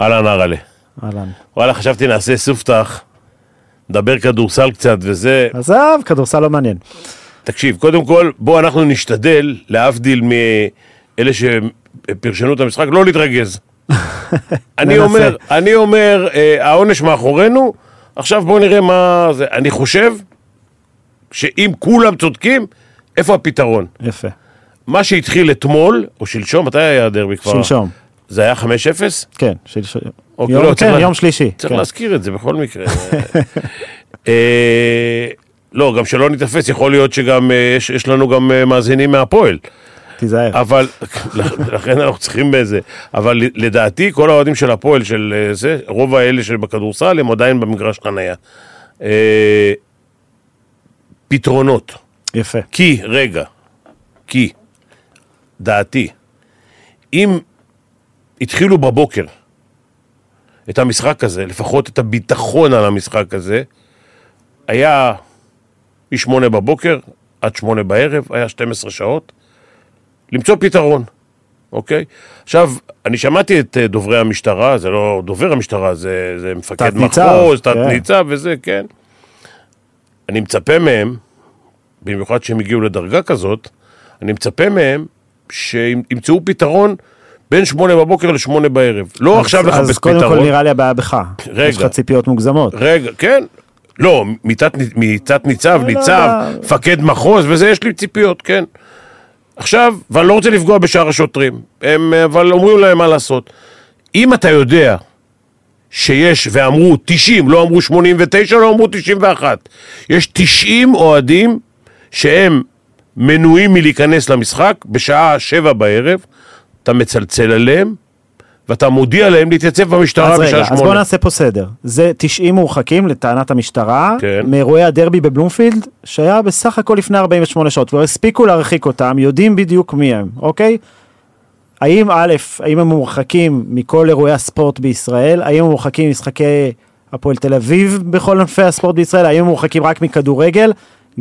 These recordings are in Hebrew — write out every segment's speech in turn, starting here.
אהלן אראלה. אהלן. וואלה, חשבתי נעשה סופתח, נדבר כדורסל קצת וזה. עזב, כדורסל לא מעניין. תקשיב, קודם כל, בוא אנחנו נשתדל, להבדיל מאלה שפרשנו את המשחק, לא להתרגז. אני. אומר, אני אומר, אה, העונש מאחורינו, עכשיו בואו נראה מה זה. אני חושב שאם כולם צודקים, איפה הפתרון? יפה. מה שהתחיל אתמול, או שלשום, מתי היה הדרבי כבר? שלשום. זה היה 5-0? כן, שלשום. אוקיי, יום- לא, כן, לה- יום שלישי. צריך כן. להזכיר את זה בכל מקרה. אה, לא, גם שלא ניתפס, יכול להיות שגם אה, יש, יש לנו גם אה, מאזינים מהפועל. תיזהר. אבל, לכן אנחנו צריכים בזה. אבל לדעתי, כל האוהדים של הפועל, של אה, זה, רוב האלה שבכדורסל, הם עדיין במגרש חנייה. אה, פתרונות. יפה. כי, רגע, כי, דעתי, אם התחילו בבוקר את המשחק הזה, לפחות את הביטחון על המשחק הזה, היה מ-8 בבוקר עד 8 בערב, היה 12 שעות, למצוא פתרון, אוקיי? עכשיו, אני שמעתי את אה, דוברי המשטרה, זה לא דובר המשטרה, זה, זה מפקד מחוז, כן. תת-ניצב וזה, כן. אני מצפה מהם, במיוחד שהם הגיעו לדרגה כזאת, אני מצפה מהם שימצאו פתרון בין שמונה בבוקר לשמונה בערב. לא אז- עכשיו לחפש אז קודם פתרון. כל נראה לי הבעיה בך. רגע. יש לך ציפיות מוגזמות. רגע, כן. לא, מתת, מתת ניצב, לא, ניצב, לא. מפקד מחוז, וזה יש לי ציפיות, כן. עכשיו, ואני לא רוצה לפגוע בשאר השוטרים, הם, אבל אומרים להם מה לעשות. אם אתה יודע שיש, ואמרו 90, לא אמרו 89, לא אמרו 91, יש 90 אוהדים שהם מנועים מלהיכנס למשחק בשעה 7 בערב, אתה מצלצל עליהם, ואתה מודיע להם להתייצב במשטרה אז רגע, בשעה אז 8. בוא נעשה פה סדר. זה 90 מורחקים לטענת המשטרה, כן. מאירועי הדרבי בבלומפילד, שהיה בסך הכל לפני 48 שעות, כבר הספיקו להרחיק אותם, יודעים בדיוק מי הם, אוקיי? האם א', האם הם מורחקים מכל אירועי הספורט בישראל? האם הם מורחקים ממשחקי הפועל תל אביב בכל ענפי הספורט בישראל? האם הם מורחקים רק מכדורגל?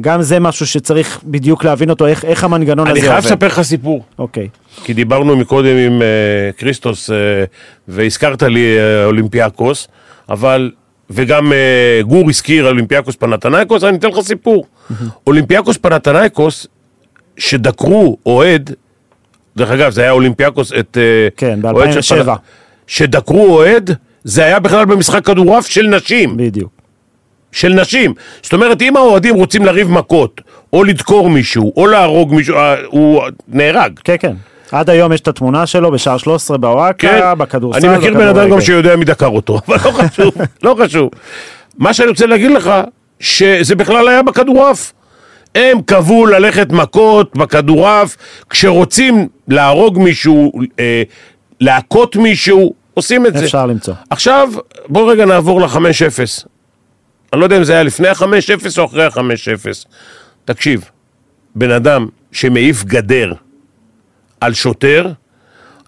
גם זה משהו שצריך בדיוק להבין אותו, איך, איך המנגנון אני הזה חייב עובד. לספר לך סיפור. אוקיי. כי דיברנו מקודם עם אה, כריסטוס אה, והזכרת לי אה, אולימפיאקוס, אבל, וגם אה, גור הזכיר אולימפיאקוס פנתנייקוס, אני אתן לך סיפור. אולימפיאקוס פנתנייקוס, שדקרו אוהד, דרך אגב, זה היה אולימפיאקוס את... uh, כן, אוהד של ב-2007. פנ- שדקרו אוהד, זה היה בכלל במשחק כדורעף של נשים. בדיוק. של נשים. זאת אומרת, אם האוהדים רוצים לריב מכות, או לדקור מישהו, או להרוג מישהו, אה, הוא נהרג. כן, כן. עד היום יש את התמונה שלו בשער 13 בוואקה, בכדורסל. כן. אני מכיר בן אדם. גם שיודע מי דקר אותו, אבל לא חשוב, לא חשוב. מה שאני רוצה להגיד לך, שזה בכלל היה בכדורעף. הם קבעו ללכת מכות בכדורעף, כשרוצים להרוג מישהו, אה, להכות מישהו, עושים את זה. אפשר למצוא. עכשיו, בוא רגע נעבור ל-5-0. אני לא יודע אם זה היה לפני ה-5-0 או אחרי ה-5-0. תקשיב, בן אדם שמעיף גדר על שוטר,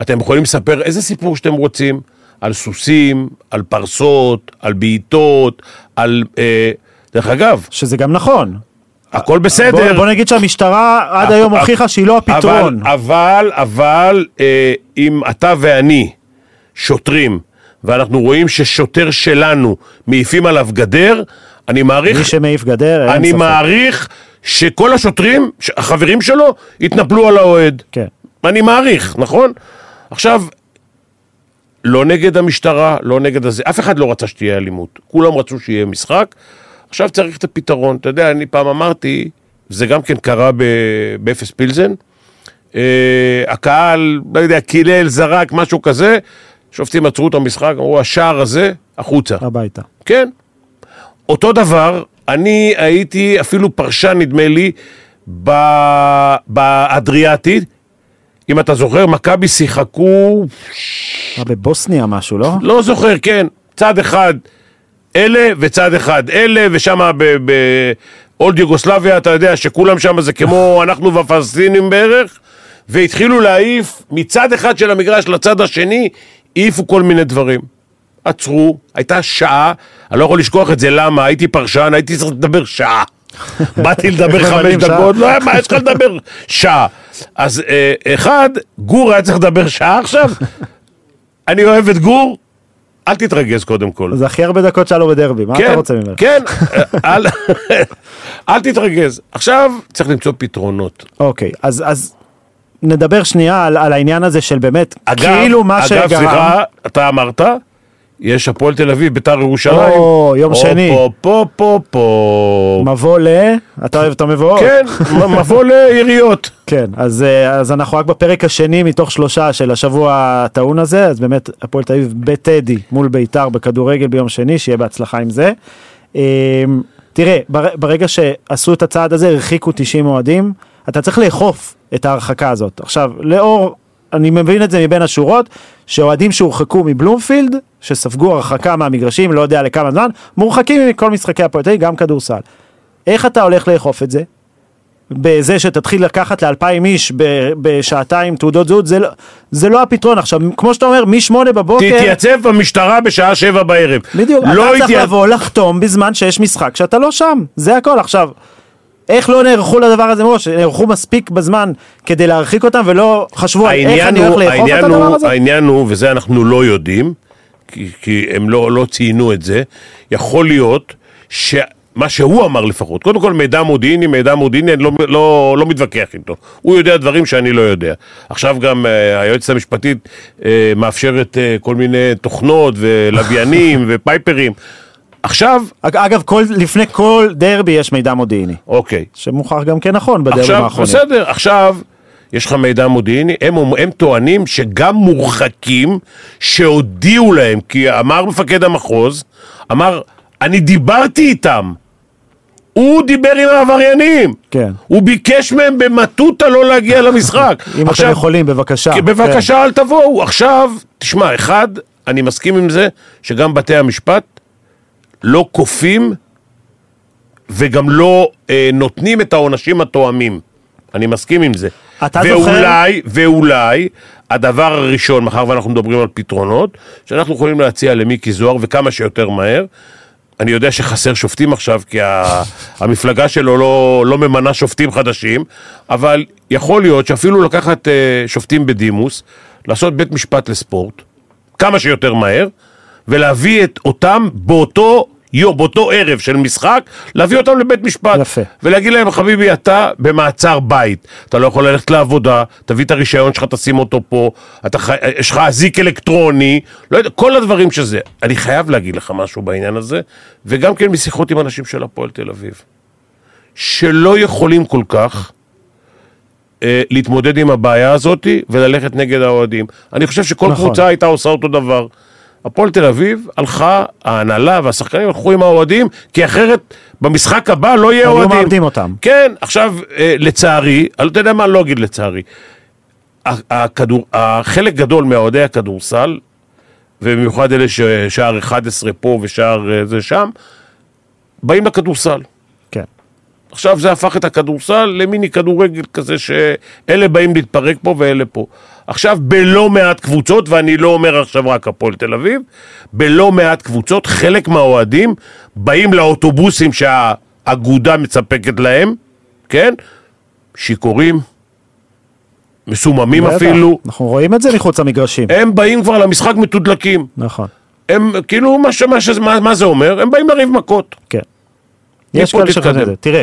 אתם יכולים לספר איזה סיפור שאתם רוצים, על סוסים, על פרסות, על בעיטות, על... אה, דרך אגב, שזה גם נכון. הכל בסדר. בוא, בוא נגיד שהמשטרה עד היום הוכיחה שהיא לא הפתרון. אבל, אבל, אבל, אה, אם אתה ואני שוטרים, ואנחנו רואים ששוטר שלנו מעיפים עליו גדר, אני מעריך, מי שמעיף גדר, אין אני ספק. מעריך שכל השוטרים, החברים שלו, יתנפלו על האוהד. כן. אני מעריך, נכון? עכשיו, לא נגד המשטרה, לא נגד הזה, אף אחד לא רצה שתהיה אלימות. כולם רצו שיהיה משחק. עכשיו צריך את הפתרון. אתה יודע, אני פעם אמרתי, זה גם כן קרה באפס פילזן. אה, הקהל, לא יודע, קילל, זרק, משהו כזה. שופטים עצרו את המשחק, אמרו, השער הזה, החוצה. הביתה. כן. אותו דבר, אני הייתי אפילו פרשן, נדמה לי, ב- באדריאטי. אם אתה זוכר, מכבי שיחקו, היה בבוסניה משהו, לא? לא זוכר, כן, צד אחד אלה וצד אחד אלה, ושם באולד יוגוסלביה, אתה יודע שכולם שם זה כמו אנחנו והפלסטינים בערך, והתחילו להעיף מצד אחד של המגרש לצד השני, העיפו כל מיני דברים. עצרו, הייתה שעה, אני לא יכול לשכוח את זה, למה? הייתי פרשן, הייתי צריך לדבר שעה. באתי לדבר חמש. דקות, לא היה מה, יש לך לדבר שעה. אז אה, אחד, גור היה צריך לדבר שעה עכשיו, אני אוהב את גור, אל תתרגז קודם כל. זה הכי הרבה דקות שלו בדרבי, מה אתה רוצה ממנו? כן, אל, אל תתרגז. עכשיו צריך למצוא פתרונות. אוקיי, אז נדבר שנייה על, על העניין הזה של באמת, אגב, כאילו מה אגב, שגרם... סליחה, אתה אמרת, יש הפועל תל אביב, ביתר ירושלים. או, יום שני. פה, פה, פה, פה. מבוא ל... אתה אוהב את המבואות? כן, מבוא ליריות. כן, אז, אה, אז אנחנו רק בפרק השני מתוך שלושה של השבוע הטעון הזה, אז באמת הפועל תל אביב בטדי מול ביתר בכדורגל ביום שני, שיהיה בהצלחה עם זה. אה, תראה, בר- ברגע שעשו את הצעד הזה, הרחיקו 90 אוהדים, אתה צריך לאכוף את ההרחקה הזאת. עכשיו, לאור, אני מבין את זה מבין השורות, שאוהדים שהורחקו מבלומפילד, שספגו הרחקה מהמגרשים, לא יודע לכמה זמן, מורחקים מכל משחקי הפועל תל אביב, גם כדורסל. איך אתה הולך לאכוף את זה? בזה שתתחיל לקחת לאלפיים איש בשעתיים תעודות זהות, זה, לא- זה לא הפתרון. עכשיו, כמו שאתה אומר, משמונה בבוקר, תתייצב במשטרה בשעה שבע בערב. בדיוק, לא אתה צריך התייצ- לבוא לחתום בזמן שיש משחק שאתה לא שם, זה הכל. עכשיו, איך לא נערכו לדבר הזה מראש? נערכו מספיק בזמן כדי להרחיק אותם ולא חשבו איך אני הולך לאכוף את הדבר הזה? העניין הוא, וזה אנחנו לא יודעים, כי, כי הם לא, לא ציינו את זה, יכול להיות שמה שהוא אמר לפחות, קודם כל מידע מודיעיני, מידע מודיעיני, אני לא, לא, לא מתווכח איתו. הוא יודע דברים שאני לא יודע. עכשיו גם אה, היועצת המשפטית אה, מאפשרת אה, כל מיני תוכנות ולוויינים ופייפרים. עכשיו, אג- אגב, כל, לפני כל דרבי יש מידע מודיעיני, אוקיי, שמוכח גם כן נכון בדרבים עכשיו, האחרונים. בסדר, עכשיו יש לך מידע מודיעיני, הם, הם טוענים שגם מורחקים שהודיעו להם, כי אמר מפקד המחוז, אמר, אני דיברתי איתם. הוא דיבר עם העבריינים. כן. הוא ביקש מהם במטותא לא להגיע למשחק. אם אתם יכולים, בבקשה. כי בבקשה אל תבואו. עכשיו, תשמע, אחד, אני מסכים עם זה שגם בתי המשפט לא כופים וגם לא אה, נותנים את העונשים התואמים. אני מסכים עם זה. אתה זוכר- ואולי, ואולי, הדבר הראשון, מאחר ואנחנו מדברים על פתרונות, שאנחנו יכולים להציע למיקי זוהר וכמה שיותר מהר. אני יודע שחסר שופטים עכשיו, כי המפלגה שלו לא, לא ממנה שופטים חדשים, אבל יכול להיות שאפילו לקחת אה, שופטים בדימוס, לעשות בית משפט לספורט, כמה שיותר מהר, ולהביא את אותם באותו יום, באותו ערב של משחק, להביא אותם לבית משפט. יפה. ולהגיד להם, חביבי, אתה במעצר בית, אתה לא יכול ללכת לעבודה, תביא את הרישיון שלך, תשים אותו פה, אתה. יש לך אזיק אלקטרוני, לא יודע, כל הדברים שזה. אני חייב להגיד לך משהו בעניין הזה, וגם כן משיחות עם אנשים של הפועל תל אביב, שלא יכולים כל כך אה, להתמודד עם הבעיה הזאת וללכת נגד האוהדים. אני חושב שכל נכון. קבוצה הייתה עושה אותו דבר. הפועל תל אביב הלכה, ההנהלה והשחקנים הלכו עם האוהדים, כי אחרת במשחק הבא לא יהיה היו אוהדים. מאבדים אותם. כן, עכשיו, אה, לצערי, לא יודע מה, לא אגיד לצערי. הכדור, החלק גדול מאוהדי הכדורסל, ובמיוחד אלה ששער 11 פה ושער אה, זה שם, באים לכדורסל. כן. עכשיו זה הפך את הכדורסל למיני כדורגל כזה שאלה באים להתפרק פה ואלה פה. עכשיו בלא מעט קבוצות, ואני לא אומר עכשיו רק הפועל תל אביב, בלא מעט קבוצות, חלק מהאוהדים באים לאוטובוסים שהאגודה מספקת להם, כן? שיכורים, מסוממים בטח, אפילו, אנחנו רואים את זה מחוץ למגרשים. הם באים כבר למשחק מתודלקים. נכון. הם כאילו, מה, מה, מה, מה זה אומר? הם באים לריב מכות. כן. יש כאלה שחושבים תתקדם. את זה. תראה,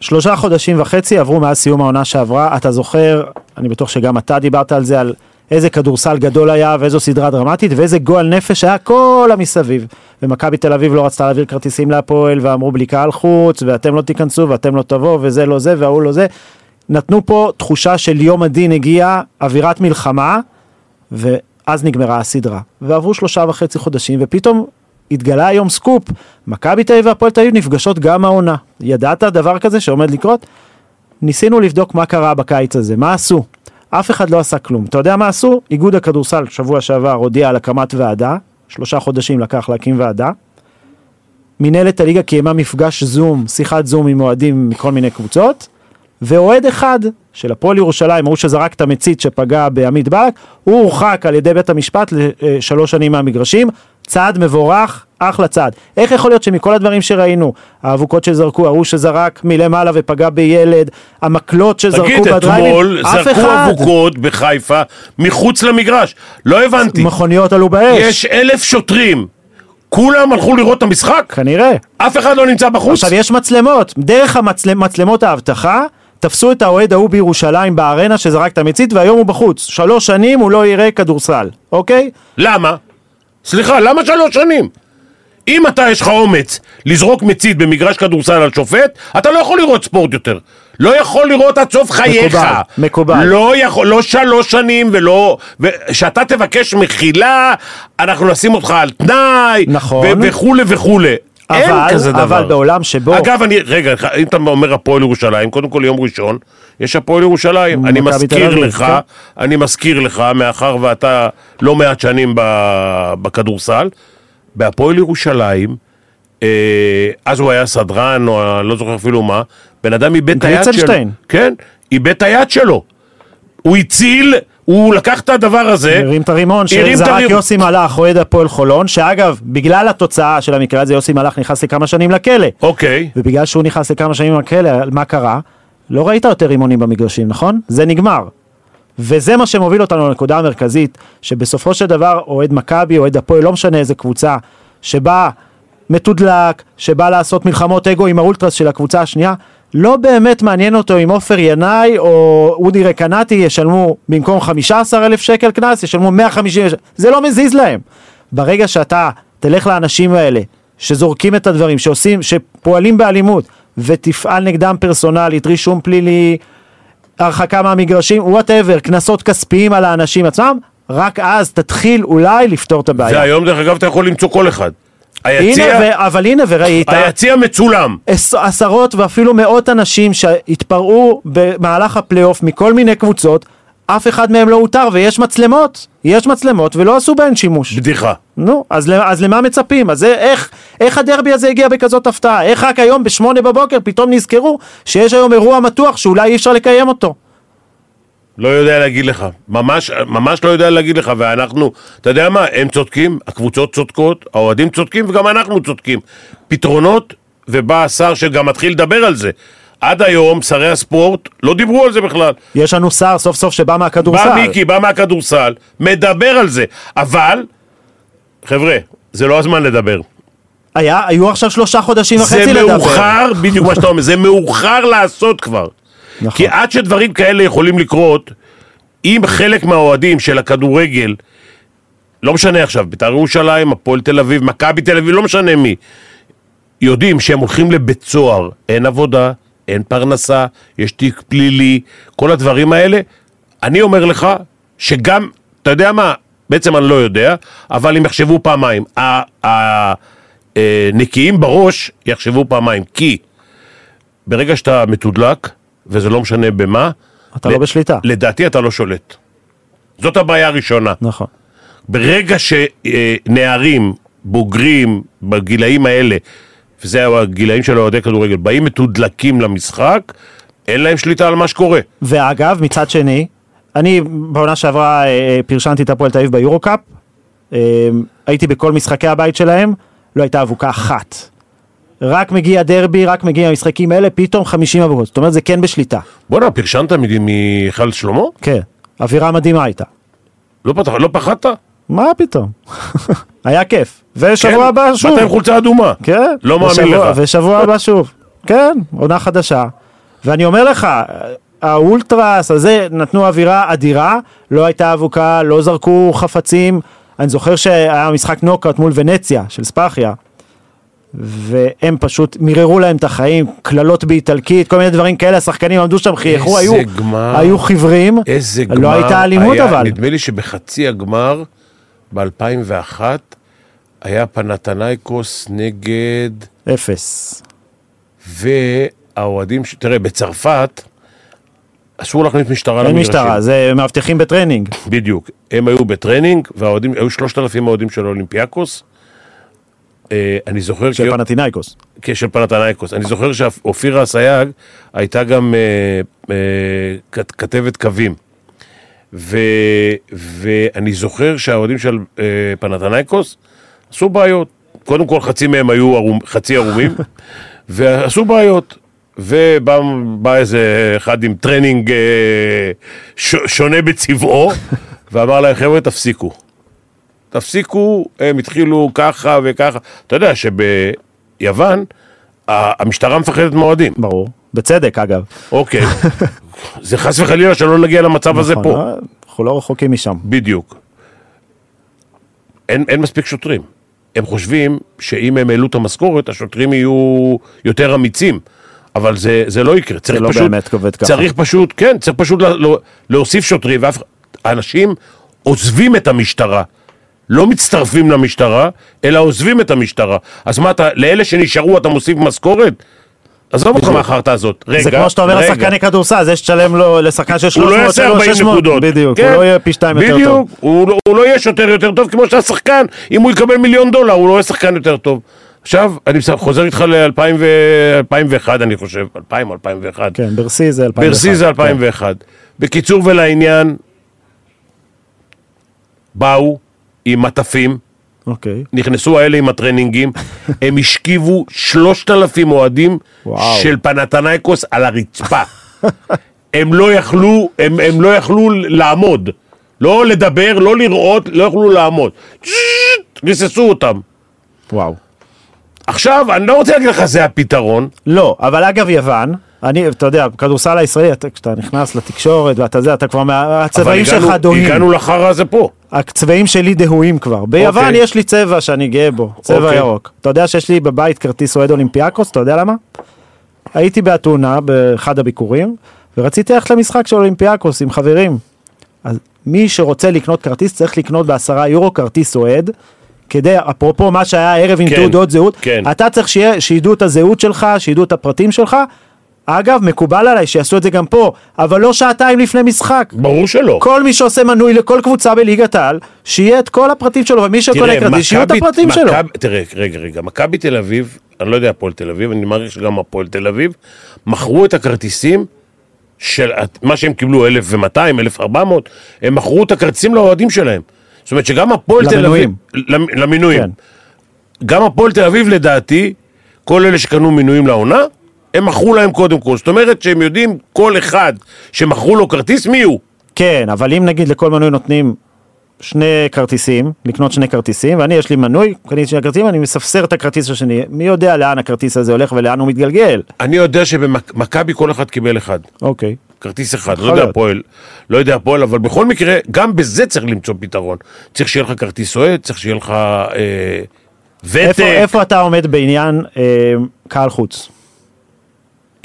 שלושה חודשים וחצי עברו מאז סיום העונה שעברה, אתה זוכר, אני בטוח שגם אתה דיברת על זה, על איזה כדורסל גדול היה ואיזו סדרה דרמטית ואיזה גועל נפש היה כל המסביב. ומכבי תל אביב לא רצתה להעביר כרטיסים להפועל ואמרו בלי קהל חוץ ואתם לא תיכנסו ואתם לא תבואו וזה לא זה וההוא לא זה. נתנו פה תחושה של יום הדין הגיע, אווירת מלחמה, ואז נגמרה הסדרה. ועברו שלושה וחצי חודשים, ופתאום התגלה היום סקופ, מכבי תל אביב והפועל תל אביב נפגשות גם העונה. ידעת דבר כזה שעומד לקרות? ניסינו לבדוק מה קרה בקיץ הזה, מה עשו? אף אחד לא עשה כלום. אתה יודע מה עשו? איגוד הכדורסל שבוע שעבר הודיע על הקמת ועדה, שלושה חודשים לקח להקים ועדה. מנהלת הליגה קיימה מפגש זום, שיחת זום עם אוהדים מכל מיני קבוצות, ואוהד אחד של הפועל ירושלים, ההוא שזרק את המצית שפגע בעמית ברק, הוא הורחק על ידי בית המשפט לשלוש שנים מהמגרשים, צעד מבורך, אחלה צעד. איך יכול להיות שמכל הדברים שראינו, האבוקות שזרקו, ההוא שזרק מלמעלה ופגע בילד, המקלות שזרקו תגיד, בדרייבים, אתמול אף זרקו אחד, אבוקות בחיפה מחוץ למגרש. לא הבנתי. מכוניות עלו באש, יש אלף שוטרים. כולם הלכו לראות את המשחק? כנראה. אף אחד לא נמצא בחוץ? עכשיו יש מצלמות, דרך המצל... מצלמות האבטחה, תפסו את האוהד ההוא בירושלים בארנה שזרק את המצית והיום הוא בחוץ. שלוש שנים הוא לא יראה כדורסל, אוקיי? למה? סליחה, למה שלוש שנים? אם אתה יש לך אומץ לזרוק מצית במגרש כדורסל על שופט, אתה לא יכול לראות ספורט יותר. לא יכול לראות עד סוף חייך. מקובל, מקובל. לא יכול, לא שלוש שנים ולא... ושאתה תבקש מחילה, אנחנו נשים אותך על תנאי. נכון. ו- וכולי וכולי. אין אבל, כזה דבר. אבל בעולם שבו... אגב, אני, רגע, אם אתה אומר הפועל ירושלים, קודם כל יום ראשון, יש הפועל ירושלים. אני מזכיר לך, כן. אני מזכיר לך, מאחר ואתה לא מעט שנים בכדורסל, בהפועל ירושלים, אה, אז הוא היה סדרן, או לא זוכר אפילו מה, בן אדם איבד את היד שלו. גריצנשטיין. כן, איבד את היד שלו. הוא הציל, הוא לקח את הדבר הזה, הרים את הרימון שזרק. יוסי מלאך, אוהד הפועל חולון, שאגב, בגלל התוצאה של המקרה הזה, יוסי מלאך נכנס לכמה שנים לכלא. אוקיי, ובגלל שהוא נכנס לכמה שנים לכלא, מה קרה? לא ראית יותר רימונים במגרשים, נכון? זה נגמר. וזה מה שמוביל אותנו לנקודה המרכזית, שבסופו של דבר אוהד מכבי, אוהד הפועל, לא משנה איזה קבוצה, שבא מתודלק, שבא לעשות מלחמות אגו עם האולטרס של הקבוצה השנייה, לא באמת מעניין אותו אם עופר ינאי או אודי רקנטי ישלמו במקום 15 אלף שקל קנס, ישלמו 150 אלף, זה לא מזיז להם. ברגע שאתה תלך לאנשים האלה, שזורקים את הדברים, שעושים, שפועלים באלימות, ותפעל נגדם פרסונלית, רישום פלילי, הרחקה מהמגרשים, whatever, קנסות כספיים על האנשים עצמם, רק אז תתחיל אולי לפתור את הבעיה. והיום דרך אגב אתה יכול למצוא כל אחד. הנה, היציע, ו... אבל הנה וראית, היציע מצולם. עש- עשרות ואפילו מאות אנשים שהתפרעו במהלך הפלייאוף מכל מיני קבוצות, אף אחד מהם לא הותר ויש מצלמות, יש מצלמות ולא עשו בהן שימוש. בדיחה. נו, אז, אז למה מצפים? אז איך, איך הדרבי הזה הגיע בכזאת הפתעה? איך רק היום בשמונה בבוקר פתאום נזכרו שיש היום אירוע מתוח שאולי אי אפשר לקיים אותו? לא יודע להגיד לך, ממש, ממש לא יודע להגיד לך, ואנחנו, אתה יודע מה, הם צודקים, הקבוצות צודקות, האוהדים צודקים וגם אנחנו צודקים. פתרונות, ובא השר שגם מתחיל לדבר על זה. עד היום שרי הספורט לא דיברו על זה בכלל. יש לנו שר סוף סוף שבא מהכדורסל. בא מיקי, בא מהכדורסל, מדבר על זה, אבל, חבר'ה, זה לא הזמן לדבר. היה, היו עכשיו שלושה חודשים זה וחצי לדבר. מאוחר, בדיוק מה שאתה אומר, זה מאוחר לעשות כבר. נכון. כי עד שדברים כאלה יכולים לקרות, אם חלק מהאוהדים של הכדורגל, לא משנה עכשיו, בית"ר ירושלים, הפועל תל אביב, מכבי תל אביב, לא משנה מי, יודעים שהם הולכים לבית סוהר, אין עבודה, אין פרנסה, יש תיק פלילי, כל הדברים האלה, אני אומר לך שגם, אתה יודע מה, בעצם אני לא יודע, אבל הם יחשבו פעמיים. הנקיים בראש יחשבו פעמיים, כי ברגע שאתה מתודלק, וזה לא משנה במה, אתה ל- לא בשליטה. לדעתי אתה לא שולט. זאת הבעיה הראשונה. נכון. ברגע שנערים, בוגרים, בגילאים האלה, וזה הגילאים של אוהדי כדורגל, באים מתודלקים למשחק, אין להם שליטה על מה שקורה. ואגב, מצד שני, אני בעונה שעברה אה, פרשנתי את הפועל תל אביב ביורו-קאפ, אה, הייתי בכל משחקי הבית שלהם, לא הייתה אבוקה אחת. רק מגיע דרבי, רק מגיע המשחקים האלה, פתאום 50 אבוקות. זאת אומרת, זה כן בשליטה. בואנה, פרשנת מיכל שלמה? כן. אווירה מדהימה הייתה. לא, פתח, לא פחדת? מה פתאום? היה כיף. ושבוע כן? הבא שוב. באת עם חולצה אדומה. כן. לא מאמין לך. ושבוע הבא שוב. כן, עונה חדשה. ואני אומר לך, האולטרס הזה נתנו אווירה אדירה, לא הייתה אבוקה, לא זרקו חפצים. אני זוכר שהיה משחק נוקאוט מול ונציה של ספאחיה. והם פשוט מיררו להם את החיים, קללות באיטלקית, כל מיני דברים כאלה, השחקנים עמדו שם, חייכו, היו, גמר. היו חיוורים, איזה גמר. לא הייתה אלימות היה, אבל. נדמה לי שבחצי הגמר, ב-2001, היה פנתנייקוס נגד... אפס. והאוהדים, ש- תראה, בצרפת, אסור להכניס משטרה אין למגרשים. משטרה, זה מאבטחים בטרנינג. בדיוק. הם היו בטרנינג, והאוהדים, היו שלושת אלפים אוהדים של אולימפיאקוס. אה, אני זוכר... של כי- פנטינאיקוס. כן, של פנתנייקוס. אני זוכר שאופירה אסייג הייתה גם אה, אה, כת- כתבת קווים. ו, ואני זוכר שהאוהדים של אה, פנתנייקוס עשו בעיות. קודם כל חצי מהם היו ערום, חצי ערומים, ועשו בעיות. ובא בא איזה אחד עם טרנינג אה, ש, שונה בצבעו, ואמר להם, חבר'ה, תפסיקו. תפסיקו, הם התחילו ככה וככה. אתה יודע שביוון, המשטרה מפחדת מאוהדים. ברור. בצדק אגב. אוקיי. זה חס וחלילה שלא נגיע למצב הזה נכון, פה. אה, אנחנו לא רחוקים משם. בדיוק. אין, אין מספיק שוטרים. הם חושבים שאם הם העלו את המשכורת, השוטרים יהיו יותר אמיצים. אבל זה, זה לא יקרה. צריך לא פשוט, באמת עובד ככה. צריך פשוט, כן, צריך פשוט לה, לא, להוסיף שוטרים. ואף, אנשים עוזבים את המשטרה. לא מצטרפים למשטרה, אלא עוזבים את המשטרה. אז מה אתה, לאלה שנשארו אתה מוסיף משכורת? עזוב אותך מהחרטא הזאת. רגע, זה כמו שאתה אומר. לשחקני כדורסל, זה שתשלם לו לשחקן של הוא 300 לא יעשה שלו 40 600, נקודות. בדיוק, כן, הוא לא יהיה פי שתיים יותר טוב. בדיוק, הוא לא- הוא לא יהיה שוטר יותר טוב כמו שהשחקן, אם הוא יקבל מיליון דולר, הוא לא יהיה שחקן יותר טוב. עכשיו, אני חוזר איתך ל-2001, אני חושב, 2000 או 2001. כן, ברסי זה 2001. ברסי זה 2001. בקיצור ולעניין, באו עם מטפים, אוקיי. נכנסו האלה עם הטרנינגים, הם השכיבו 3,000 אוהדים. של פנתנייקוס על הרצפה. הם לא יכלו, הם, הם לא יכלו לעמוד. לא לדבר, לא לראות, לא יכלו לעמוד. ריססו אותם. וואו. עכשיו, אני לא רוצה להגיד לך זה הפתרון. לא, אבל אגב יוון, אני, אתה יודע, בכדורסל הישראלי, אתה- כשאתה נכנס לתקשורת ואתה זה, אתה כבר, אבל הצבעים שלך דוהים. הגענו לחרא הזה פה. הצבעים שלי דהויים כבר. ביוון אוקיי. יש לי צבע שאני גאה בו, צבע אוקיי. ירוק. אתה יודע שיש לי בבית כרטיס אוהד אולימפיאקוס, אתה יודע למה? הייתי באתונה באחד הביקורים, ורציתי ללכת למשחק של אולימפיאקוס עם חברים. אז מי שרוצה לקנות כרטיס צריך לקנות בעשרה יורו כרטיס אוהד. כדי, אפרופו מה שהיה הערב עם כן, תעודות זהות, כן. אתה צריך שיהיה, שידעו את הזהות שלך, שידעו את הפרטים שלך. אגב, מקובל עליי שיעשו את זה גם פה, אבל לא שעתיים לפני משחק. ברור שלא. כל מי שעושה מנוי לכל קבוצה בליגת העל, שיהיה את כל הפרטים שלו, ומי שקונה כרטיס, שיהיו את הפרטים שלו. מכבי- תראה, רגע, רגע, מכבי תל אביב, אני לא יודע הפועל תל אביב, אני מעריך שגם הפועל תל אביב, מכרו את הכרטיסים של מה שהם קיבלו, 1,200, 1,400, הם מכרו את הכרטיסים לאוהדים שלהם. זאת אומרת שגם הפועל תל אביב... למנויים. למ- למינויים. כן. גם הפועל תל אביב לדעתי, כל אלה שקנו מינויים לעונה, הם מכרו להם קודם כל. זאת אומרת שהם יודעים כל אחד שמכרו לו כרטיס, מי הוא. כן, אבל אם נגיד לכל מנוי נותנים שני כרטיסים, לקנות שני כרטיסים, ואני יש לי מנוי, קניתי שני כרטיסים, אני מספסר את הכרטיס השני, מי יודע לאן הכרטיס הזה הולך ולאן הוא מתגלגל. אני יודע שבמכבי כל אחד קיבל אחד. אוקיי. כרטיס אחד, לא יודע. הפועל, לא יודע הפועל, אבל בכל מקרה, גם בזה צריך למצוא פתרון. צריך שיהיה לך כרטיס אוהד, צריך שיהיה לך אה, איפה, ותק, איפה אתה עומד בעניין אה, קהל חוץ?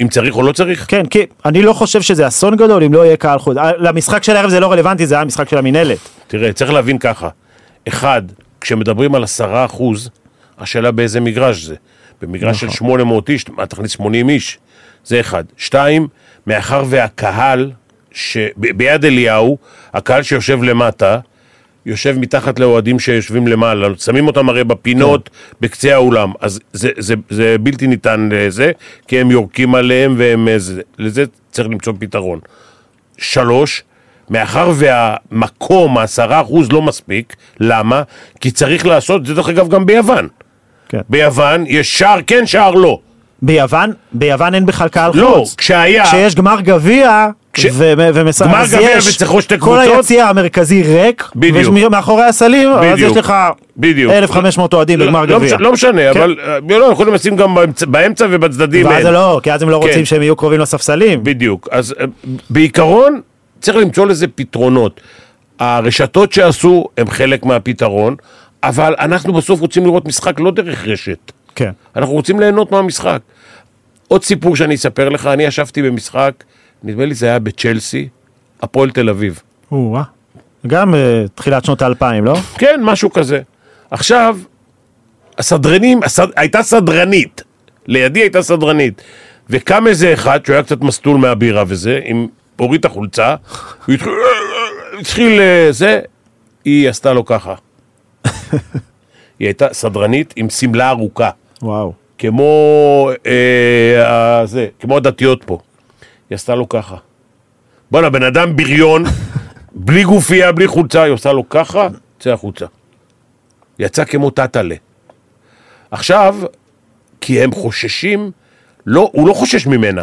אם צריך או לא צריך. כן, כי אני לא חושב שזה אסון גדול אם לא יהיה קהל חוץ. אה, למשחק של הערב זה לא רלוונטי, זה היה משחק של המינהלת. תראה, צריך להבין ככה, אחד, כשמדברים על עשרה אחוז, השאלה באיזה מגרש זה. במגרש נכון. של 800 איש, מה תכניס 80 איש? זה אחד. שתיים, מאחר והקהל, ש... ביד אליהו, הקהל שיושב למטה, יושב מתחת לאוהדים שיושבים למעלה, שמים אותם הרי בפינות בקצה האולם, אז זה, זה, זה בלתי ניתן לזה, כי הם יורקים עליהם והם... אה, זה, לזה צריך למצוא פתרון. שלוש, מאחר והמקום, העשרה אחוז לא מספיק, למה? כי צריך לעשות, זה דרך אגב גם ביוון. כן. ביוון יש שער כן, שער לא. ביוון, ביוון אין בכלל קהל לא, חוץ. כשהיה... כשיש גמר גביע, כש- ו- ומס- גמר אז גביע עוד שתי כל קבוצות? היציע המרכזי ריק, בדיוק. ומאחורי הסלים, אז בדיוק. יש לך בדיוק. 1,500 אוהדים לא- בגמר לא גביע. מש- לא משנה, כן. אבל אה, לא, יכולים לשים גם באמצע- באמצע ובצדדים. ואז לא, כי אז הם לא כן. רוצים שהם יהיו קרובים לספסלים. בדיוק. אז אה, בעיקרון, צריך למצוא לזה פתרונות. הרשתות שעשו הם חלק מהפתרון, אבל אנחנו בסוף רוצים לראות משחק לא דרך רשת. כן. אנחנו רוצים ליהנות מהמשחק. עוד סיפור שאני אספר לך, אני ישבתי במשחק, נדמה לי זה היה בצ'לסי, הפועל תל אביב. או-אה. גם אה, תחילת שנות האלפיים, לא? כן, משהו כזה. עכשיו, הסדרנים, הסד... הייתה סדרנית, לידי הייתה סדרנית, וקם איזה אחד, שהוא היה קצת מסטול מהבירה וזה, עם הוריד את החולצה, הוא התחיל, התחיל אה, זה, היא עשתה לו ככה. היא הייתה סדרנית עם שמלה ארוכה, וואו. כמו, אה, הזה, כמו הדתיות פה. היא עשתה לו ככה. בואנה, בן אדם בריון, בלי גופייה, בלי חולצה, היא עושה לו ככה, צא החוצה. יצא כמו טאטאלה. עכשיו, כי הם חוששים, לא, הוא לא חושש ממנה.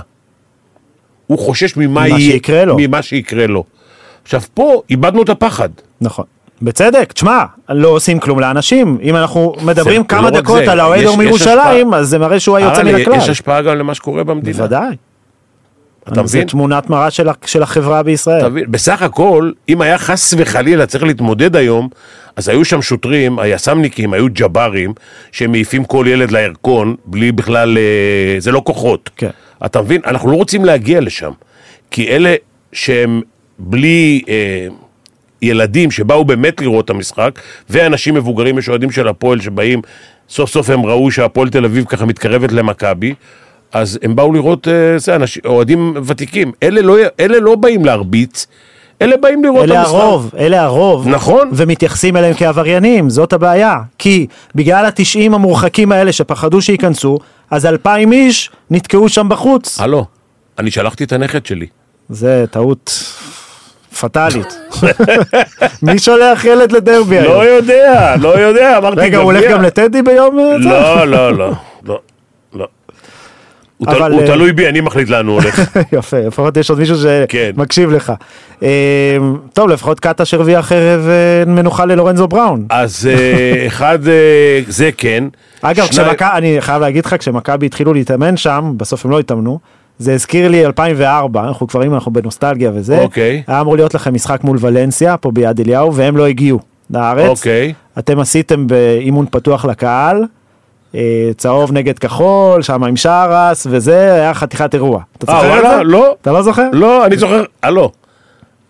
הוא חושש ממה ממה יהיה, שיקרה לו. ממה שיקרה לו. עכשיו, פה איבדנו את הפחד. נכון. בצדק, תשמע, לא עושים כלום לאנשים. אם אנחנו מדברים זה- כמה לא רק דקות זה, על האוהד יש- יש מירושלים, השפעה. אז זה מראה שהוא היוצא מן הכלל. יש השפעה גם למה שקורה במדינה. בוודאי. אתה זה מבין? תמונת מראה של של החברה בישראל. אתה מבין? בסך הכל, אם היה חס וחלילה צריך להתמודד היום, אז היו שם שוטרים, היס"מניקים, היו ג'ברים, שמעיפים כל ילד לירקון, בלי בכלל, אה, זה לא כוחות. כן. אתה מבין? אנחנו לא רוצים להגיע לשם. כי אלה שהם בלי אה, ילדים שבאו באמת לראות את המשחק, ואנשים מבוגרים, יש אוהדים של הפועל שבאים, סוף סוף הם ראו שהפועל תל אביב ככה מתקרבת למכבי, אז הם באו לראות, אה, זה, אנשים, אוהדים ותיקים. אלה לא, אלה לא באים להרביץ, אלה באים לראות את אלה המשחק. הרוב, אלה הרוב. נכון. ומתייחסים אליהם כעבריינים, זאת הבעיה. כי בגלל התשעים המורחקים האלה שפחדו שייכנסו, אז אלפיים איש נתקעו שם בחוץ. הלו, אני שלחתי את הנכד שלי. זה טעות פטאלית. מי שולח ילד לדרבי היום? לא יודע, לא יודע, אמרתי רגע, הוא הולך גביע. גם לטדי ביום אה? לא, לא, לא, לא, לא. אבל, הוא אה, תלוי בי, אני מחליט לאן הוא הולך. יפה, לפחות יש עוד מישהו כן. שמקשיב לך. אה, טוב, לפחות קטש הרוויח ערב אה, מנוחה ללורנזו בראון. אז אחד, זה כן. אגב, אני חייב להגיד לך, כשמכבי התחילו להתאמן שם, בסוף הם לא התאמנו, זה הזכיר לי 2004, אנחנו כבר אם אנחנו בנוסטלגיה וזה, אוקיי. היה אמור להיות לכם משחק מול ולנסיה, פה ביד אליהו, והם לא הגיעו לארץ. אוקיי. אתם עשיתם באימון פתוח לקהל, צהוב נגד כחול, שם עם שרס, וזה היה חתיכת אירוע. אתה אה, זוכר את? זה? לא. אתה לא זוכר? לא, אני זוכר, הלו.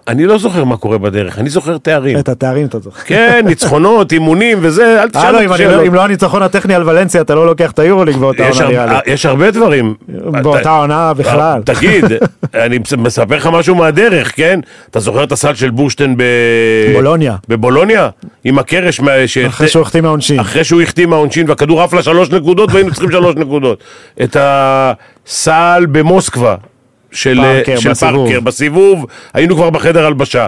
אני לא זוכר מה קורה בדרך, אני זוכר תארים. את התארים אתה זוכר. כן, ניצחונות, אימונים וזה, אל תשאל הלו, אותי אם אני שאלות. לא- אם לא הניצחון הטכני על ולנסיה, אתה לא לוקח את היורוליג באותה עונה נראה לי. יש הרבה דברים. באותה עונה בכלל. תגיד, אני מס- מספר לך משהו מהדרך, כן? אתה זוכר את הסל של בורשטיין ב... בולוניה. בבולוניה? עם הקרש, אחרי שהוא החתים מהעונשין. אחרי שהוא החתים מהעונשין והכדור עף לה שלוש נקודות והיינו צריכים שלוש נקודות. את הסל במוסקבה של פארקר של בסיבוב. פארקר בסיבוב, היינו כבר בחדר הלבשה.